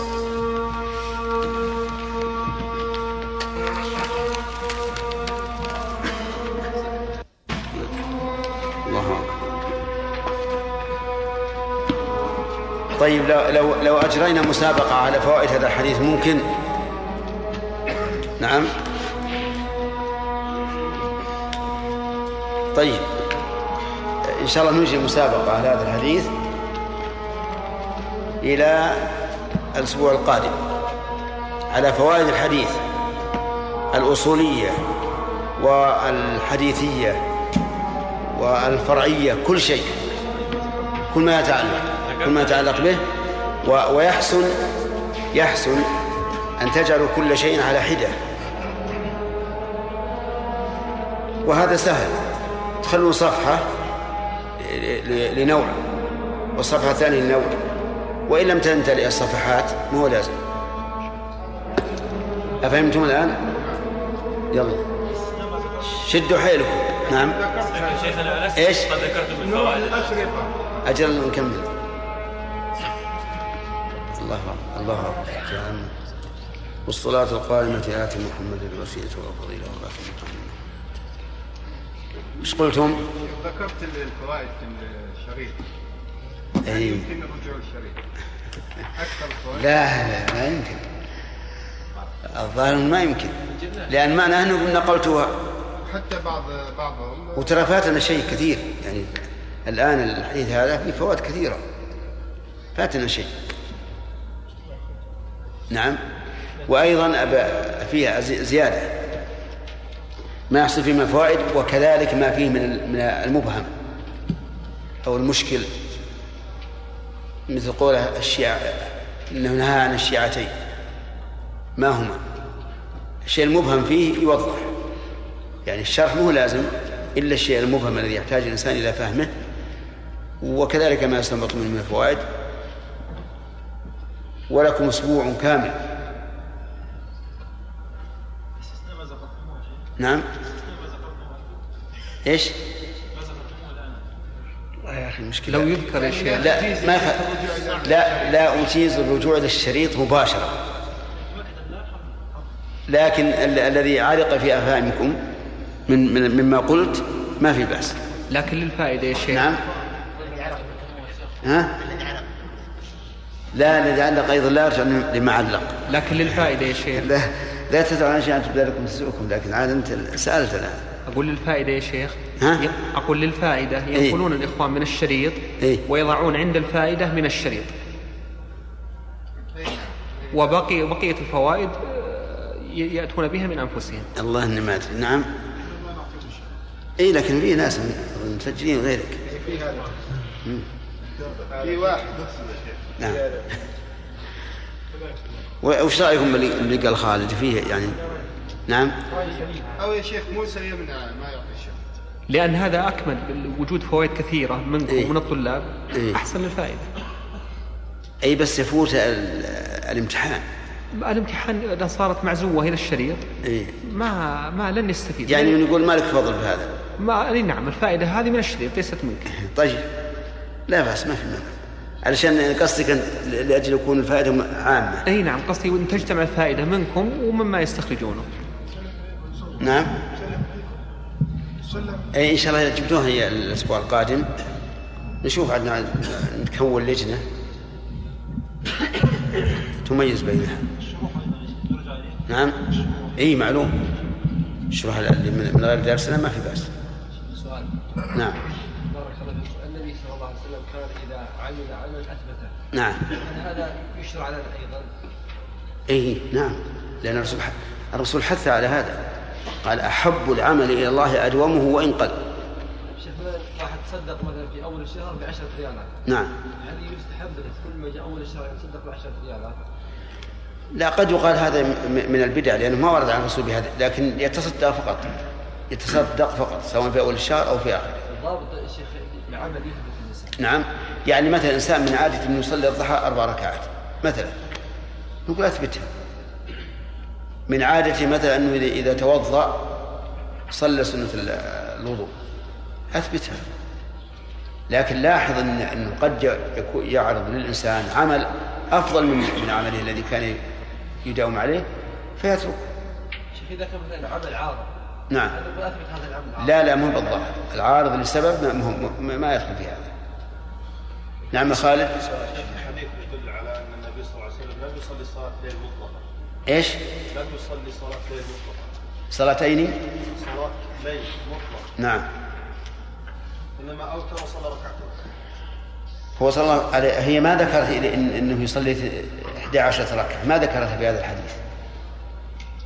طيب لو لو لو أجرينا مسابقة على فوائد هذا الحديث ممكن نعم. طيب. إن شاء الله نجري مسابقة على هذا الحديث إلى الأسبوع القادم على فوائد الحديث الأصولية والحديثية والفرعية كل شيء. كل ما يتعلق كل ما يتعلق به. ويحسن يحسن أن تجعلوا كل شيء على حدة. وهذا سهل. تخلون صفحة لنوع والصفحة الثانية لنوع. وإن لم تمتلئ الصفحات ما هو لازم. أفهمتم الآن؟ يلا. شدوا حيلكم. نعم. إيش؟ أجل نكمل. الله الله جهنم والصلاة القائمة آت محمد الوسيلة والفضيلة والرحمة إيش قلتم؟ ذكرت الفوائد في الشريط. أي. يمكن الرجوع الشريط. الفوائد لا لا ما يمكن. الظاهر ما يمكن. لأن معناه أنه نقلتها. حتى بعض بعضهم. وترى فاتنا شيء كثير. يعني الآن الحديث هذا فيه فوائد كثيرة. فاتنا شيء. نعم. وأيضا فيها زي- زيادة. ما يحصل فيه من فوائد وكذلك ما فيه من من المبهم. أو المشكل. مثل قوله الشيعة إنه نهى عن الشيعتين. ما هما؟ الشيء المبهم فيه يوضح. يعني الشرح مو لازم إلا الشيء المبهم الذي يحتاج الإنسان إلى فهمه وكذلك ما يستنبط منه من الفوائد. ولكم أسبوع كامل. نعم. إيش؟ والله يا أخي المشكلة لو يذكر يا شيخ. لا ما ف... لا لا أجيز الرجوع للشريط مباشرة. لكن ال- الذي علق في أفهامكم من, من مما قلت ما في بأس. لكن للفائدة يا شيخ. نعم. ها؟ لا الذي علق أيضا لا يرجع لما علق لكن للفائدة يا شيخ. لا تدعوا عن شيء ان تبدا لكم تسؤكم لكن عاد أنت سألت الآن. أقول للفائدة يا شيخ. ها؟ أقول للفائدة. إيه. ينقلون الإخوان من الشريط إيه. ويضعون عند الفائدة من الشريط. وبقي بقية الفوائد آه، يأتون بها من أنفسهم. الله إني ما ادري نعم. اي لكن في ناس مسجلين غيرك في واحد. نعم. وش رأيكم اللي قال خالد فيه؟ يعني نعم. أو يا شيخ موسى يمنع ما يعطي الشيخ. لأن هذا أكمل وجود فوائد كثيرة منكم إيه. ومن الطلاب إيه. أحسن للفائدة أي بس يفوت ال- الامتحان. الامتحان إذا صارت معزوة إلى الشريط اي ما ما لن يستفيد. يعني يقول مالك فضل بهذا. ما نعم الفائدة هذه من الشريط ليست منك. طيب. لا بأس ما في مانع. علشان قصدك أن لأجل يكون الفائدة عامة. أي نعم قصدي أن تجتمع الفائدة منكم ومما يستخرجونه. نعم. أي إن شاء الله جبتوها هي الأسبوع القادم نشوف عاد نكون لجنة تميز بينها. نعم. أي معلوم. الشروح اللي من من غير درسنا ما في بأس. سؤال. نعم. بارك الله النبي صلى الله عليه وسلم كان إذا عمل نعم. هذا يشرع لنا أيضا؟ اي نعم. لأن الرسول الرسول حث على هذا. قال أحب العمل إلى الله أدومه وإن قل. شيخ واحد تصدق مثلا في أول الشهر ب 10 ريالات. نعم. هل يستحب كل ما جاء أول الشهر يتصدق ب 10 ريالات؟ لا قد يقال هذا من البدع لأنه ما ورد عن الرسول بهذا لكن يتصدق فقط. يتصدق فقط سواء في أول الشهر أو في آخره. الضابط يا شيخ العمل يثبت نعم. يعني مثلا إنسان من عادته انه يصلي الضحى أربع ركعات مثلا. نقول اثبتها من عادته مثلا أنه اذا إذا توضأ صلى سنة ال- الوضوء. أثبتها. لكن لاحظ ان انه قد يعرض للإنسان عمل أفضل من من عمله الذي كان يداوم عليه فيترك شيخ إذا كان مثلا عمل عارض. نعم. أثبت هذا العمل؟ لا لا مو بالظاهر العارض لسبب ما- ما يدخل في هذا. نعم خالد. الحديث يدل على أن النبي صلى الله عليه وسلم لم يصلي صلاة ليل مطلقة. إيش؟ لم يصلي صلاة ليل مطلقة. صلاتين؟ صلاة ليل مطلقة. نعم. إنما اوتر وصلى ركعتين. هو صلى عليه هي ما ذكرت إن- إن- إنه يصلي 11 ركعة. ما ذكرتها في هذا الحديث.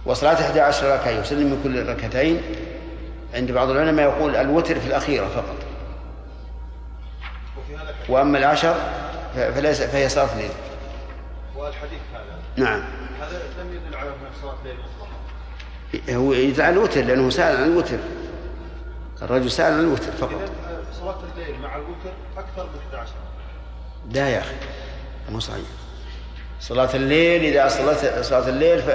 وصلاة 11 ركعة يسلم من كل ركعتين. عند بعض العلماء يقول الوتر في الأخيرة فقط. وأما العشر فليس فهي صلاة الليل. والحديث هذا. نعم. هذا لم يدل على أنها صلاة ليل مطلقه هو يدل على الوتر لأنه سأل عن الوتر. الرجل سأل عن الوتر فقط. صلاة الليل مع الوتر أكثر من 11 لا يا أخي مو صحيح. صلاة الليل إذا صليت صلاة الليل ف...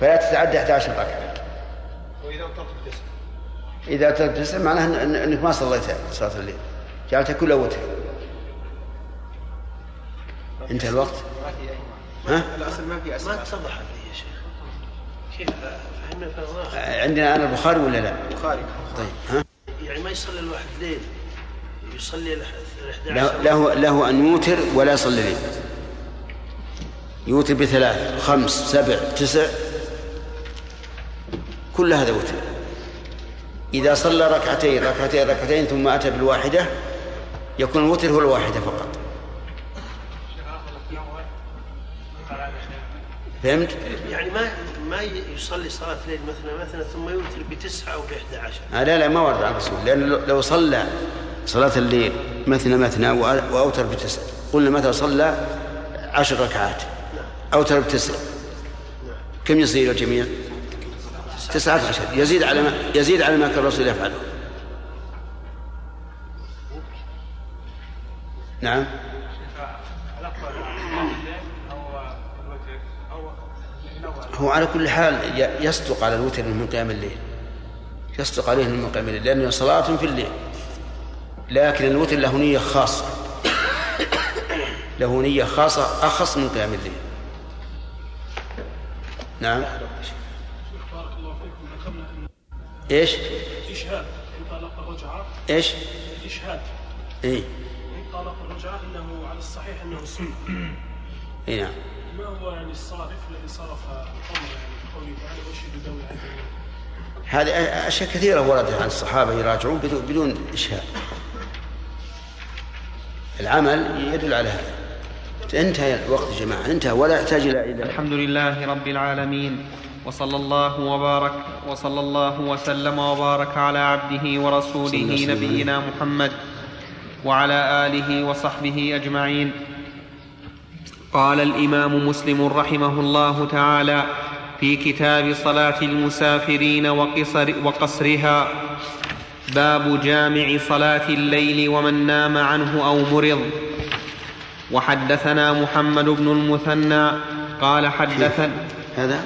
فلا تتعدى 11 ركعة. وإذا اوترت بتسع إذا تركت تسع معناه إن- إن- أنك ما صليت صلاة الليل. جعلتها كلها وتر. انتهى الوقت. ها؟ الاصل ما في اسماء ما اتضحت لي يا شيخ. كيف فهمنا عندنا أنا البخاري ولا لا؟ البخاري. طيب ها؟ يعني ما يصلي الواحد ليل. يصلي ال 11 له, له, له أن يوتر ولا يصلي الليل يوتر بثلاث خمس سبع تسع. كل هذا وتر إذا صلى ركعتين ركعتين ركعتين ثم أتى بالواحدة يكون الوتر هو الواحدة فقط. فهمت؟ يعني ما ما يصلي صلاة ليل مثلا مثلا ثم يوتر بتسعة أو بإحدى عشر. آه لا لا ما ورد عن الرسول لأن لو- صلى صلاة الليل مثنى مثنى وأ- وأوتر بتسع قلنا مثلا صلى عشر ركعات. أوتر بتسع كم يصير الجميع؟ تسعة عشر. يزيد على ما يزيد على ما كان الرسول يفعله. نعم. هو على كل حال يصدق على الوتر من قيام الليل. يصدق عليه من قيام الليل لأنه صلاة في الليل. لكن الوتر له نية خاصة. له نية خاصة أخص من قيام الليل. نعم. بارك الله فيكم إيش؟ الاشهاد إن طلق إيش؟ الاشهاد اي إن طلق الرجعة إنه على الصحيح إنه سنة. اي نعم. ما هو يعني الصارف الذي صرف يعني بقوله تعالى ذوي هذه أشياء كثيرة وردت عن الصحابة يراجعون بدون بدون إشهاد. العمل يدل على هذا. انتهى الوقت يا جماعة. انتهى. ولا يحتاج إلى إلى الحمد لله رب العالمين. وصلى الله وبارك وصلى الله وسلم وبارك على عبده ورسوله نبينا محمد وعلى آله وصحبه أجمعين. قال الإمام مسلم رحمه الله تعالى في كتاب صلاة المسافرين وقصر وقصرها باب جامع صلاة الليل ومن نام عنه أو مرض. وحدثنا محمد بن المثنى قال حدثنا هذا؟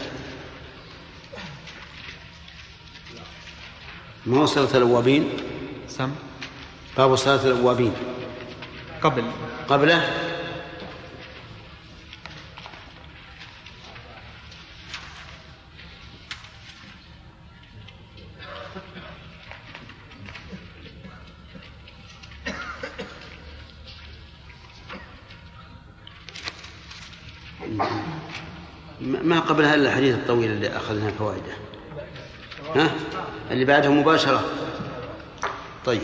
ما هو صلاة الأوابين سم. باب صلاة الأوابين قبل. قبله؟ ما قبلها إلا الحديث الطويل اللي اخذنا فوائده. ها؟ اللي بعده مباشرة. طيب.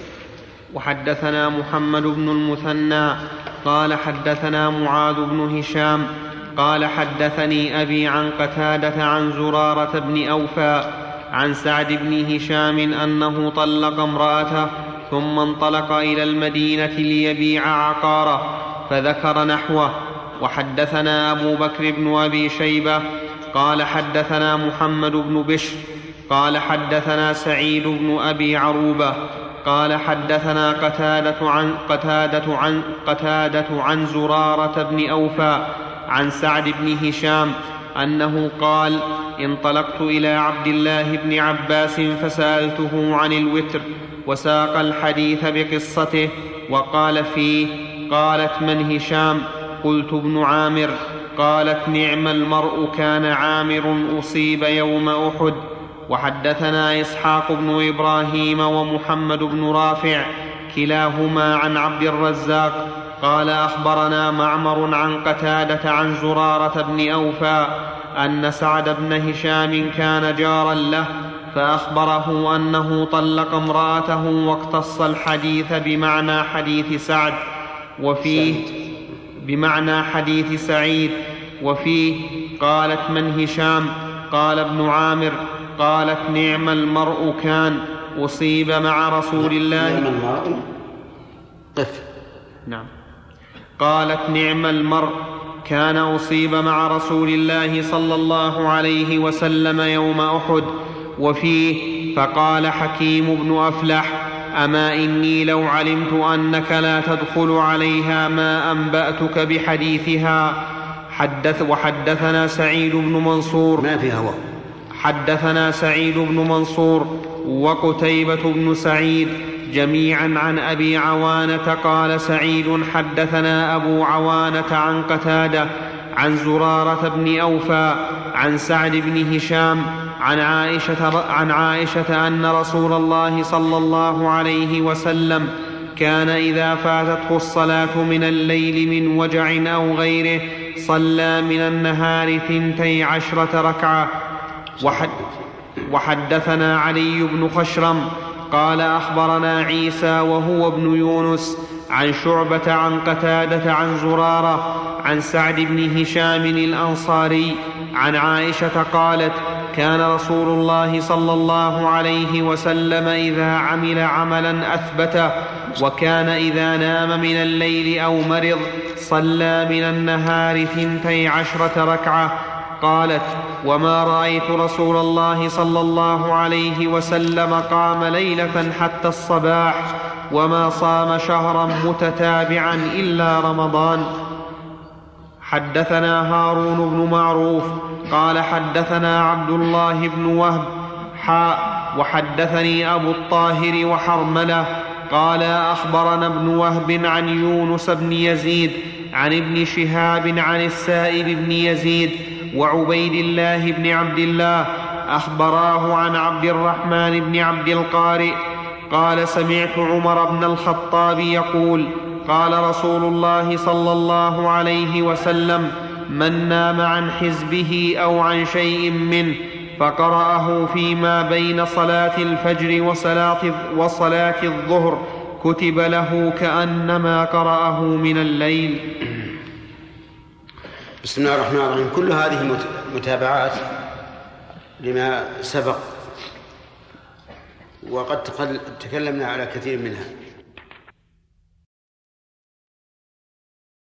وحدثنا محمد بن المثنى قال حدثنا معاذ بن هشام قال حدثني أبي عن قتادة عن زرارة بن أوفى عن سعد بن هشام أنه طلق امرأته ثم انطلق إلى المدينة ليبيع عقاره فذكر نحوه. وحدثنا أبو بكر بن أبي شيبة قال حدثنا محمد بن بشر قال حدثنا سعيد بن أبي عروبة قال حدثنا قتادة عن قتادة عن قتادة عن زرارة بن أوفى عن سعد بن هشام أنه قال انطلقت إلى عبد الله بن عباس فسألته عن الوتر وساق الحديث بقصته وقال فيه قالت من هشام؟ قلت ابن عامر قالت نعم المرء كان عامر أصيب يوم أحد. وحدثنا إسحاق بن إبراهيم ومحمد بن رافع كلاهما عن عبد الرزاق. قال أخبرنا معمر عن قتادة عن زرارة بن أوفى أن سعد بن هشام كان جارا له فأخبره أنه طلق امرأته واقتص الحديث بمعنى حديث سعد. وفيه بمعنى حديث سعيد. وفيه قالت من هشام؟ قال ابن عامر. قالت نعم المرء كان. أصيب مع رسول الله. نعم المرء. قف. نعم. قالت نعم المرء كان. أصيب مع رسول الله صلى الله عليه وسلم يوم أحد. وفيه فقال حكيم بن أفلح. أما إني لو علمت أنك لا تدخل عليها ما أنبأتك بحديثها. حدث وحدثنا سعيد بن منصور. ما في هوى حدثنا سعيد بن منصور وقتيبة بن سعيد جميعا عن أبي عوانة قال سعيد حدثنا أبو عوانة عن قتادة عن زرارة بن أوفى عن سعد بن هشام عن عائشة, عن عائشة أن رسول الله صلى الله عليه وسلم كان إذا فاتته الصلاة من الليل من وجع أو غيره صلى من النهار ثنتي عشرة ركعة. وحد وحدثنا علي بن خشرم قال أخبرنا عيسى وهو ابن يونس عن شعبة عن قتادة عن زرارة عن سعد بن هشام الأنصاري عن عائشة قالت كان رسول الله صلى الله عليه وسلم إذا عمل عملا أثبته وكان إذا نام من الليل أو مرض صلى من النهار ثنتي عشرة ركعة. قالت وما رأيت رسول الله صلى الله عليه وسلم قام ليلة حتى الصباح. وما صام شهرا متتابعا إلا رمضان. حدثنا هارون بن معروف قال حدثنا عبد الله بن وهب حاء وحدثني أبو الطاهر وحرملة قال أخبرنا ابن وهب عن يونس بن يزيد عن ابن شهاب عن السائب بن يزيد وعبيد الله بن عبد الله أخبراه عن عبد الرحمن بن عبد القارئ قال سمعت عمر بن الخطاب يقول قال رسول الله صلى الله عليه وسلم من نام عن حزبه أو عن شيء منه فقرأه فيما بين صلاة الفجر وصلاة, وصلاة الظهر كتب له كأنما قرأه من الليل. بسم الله الرحمن الرحيم. كل هذه متابعات لما سبق وقد تكلمنا على كثير منها.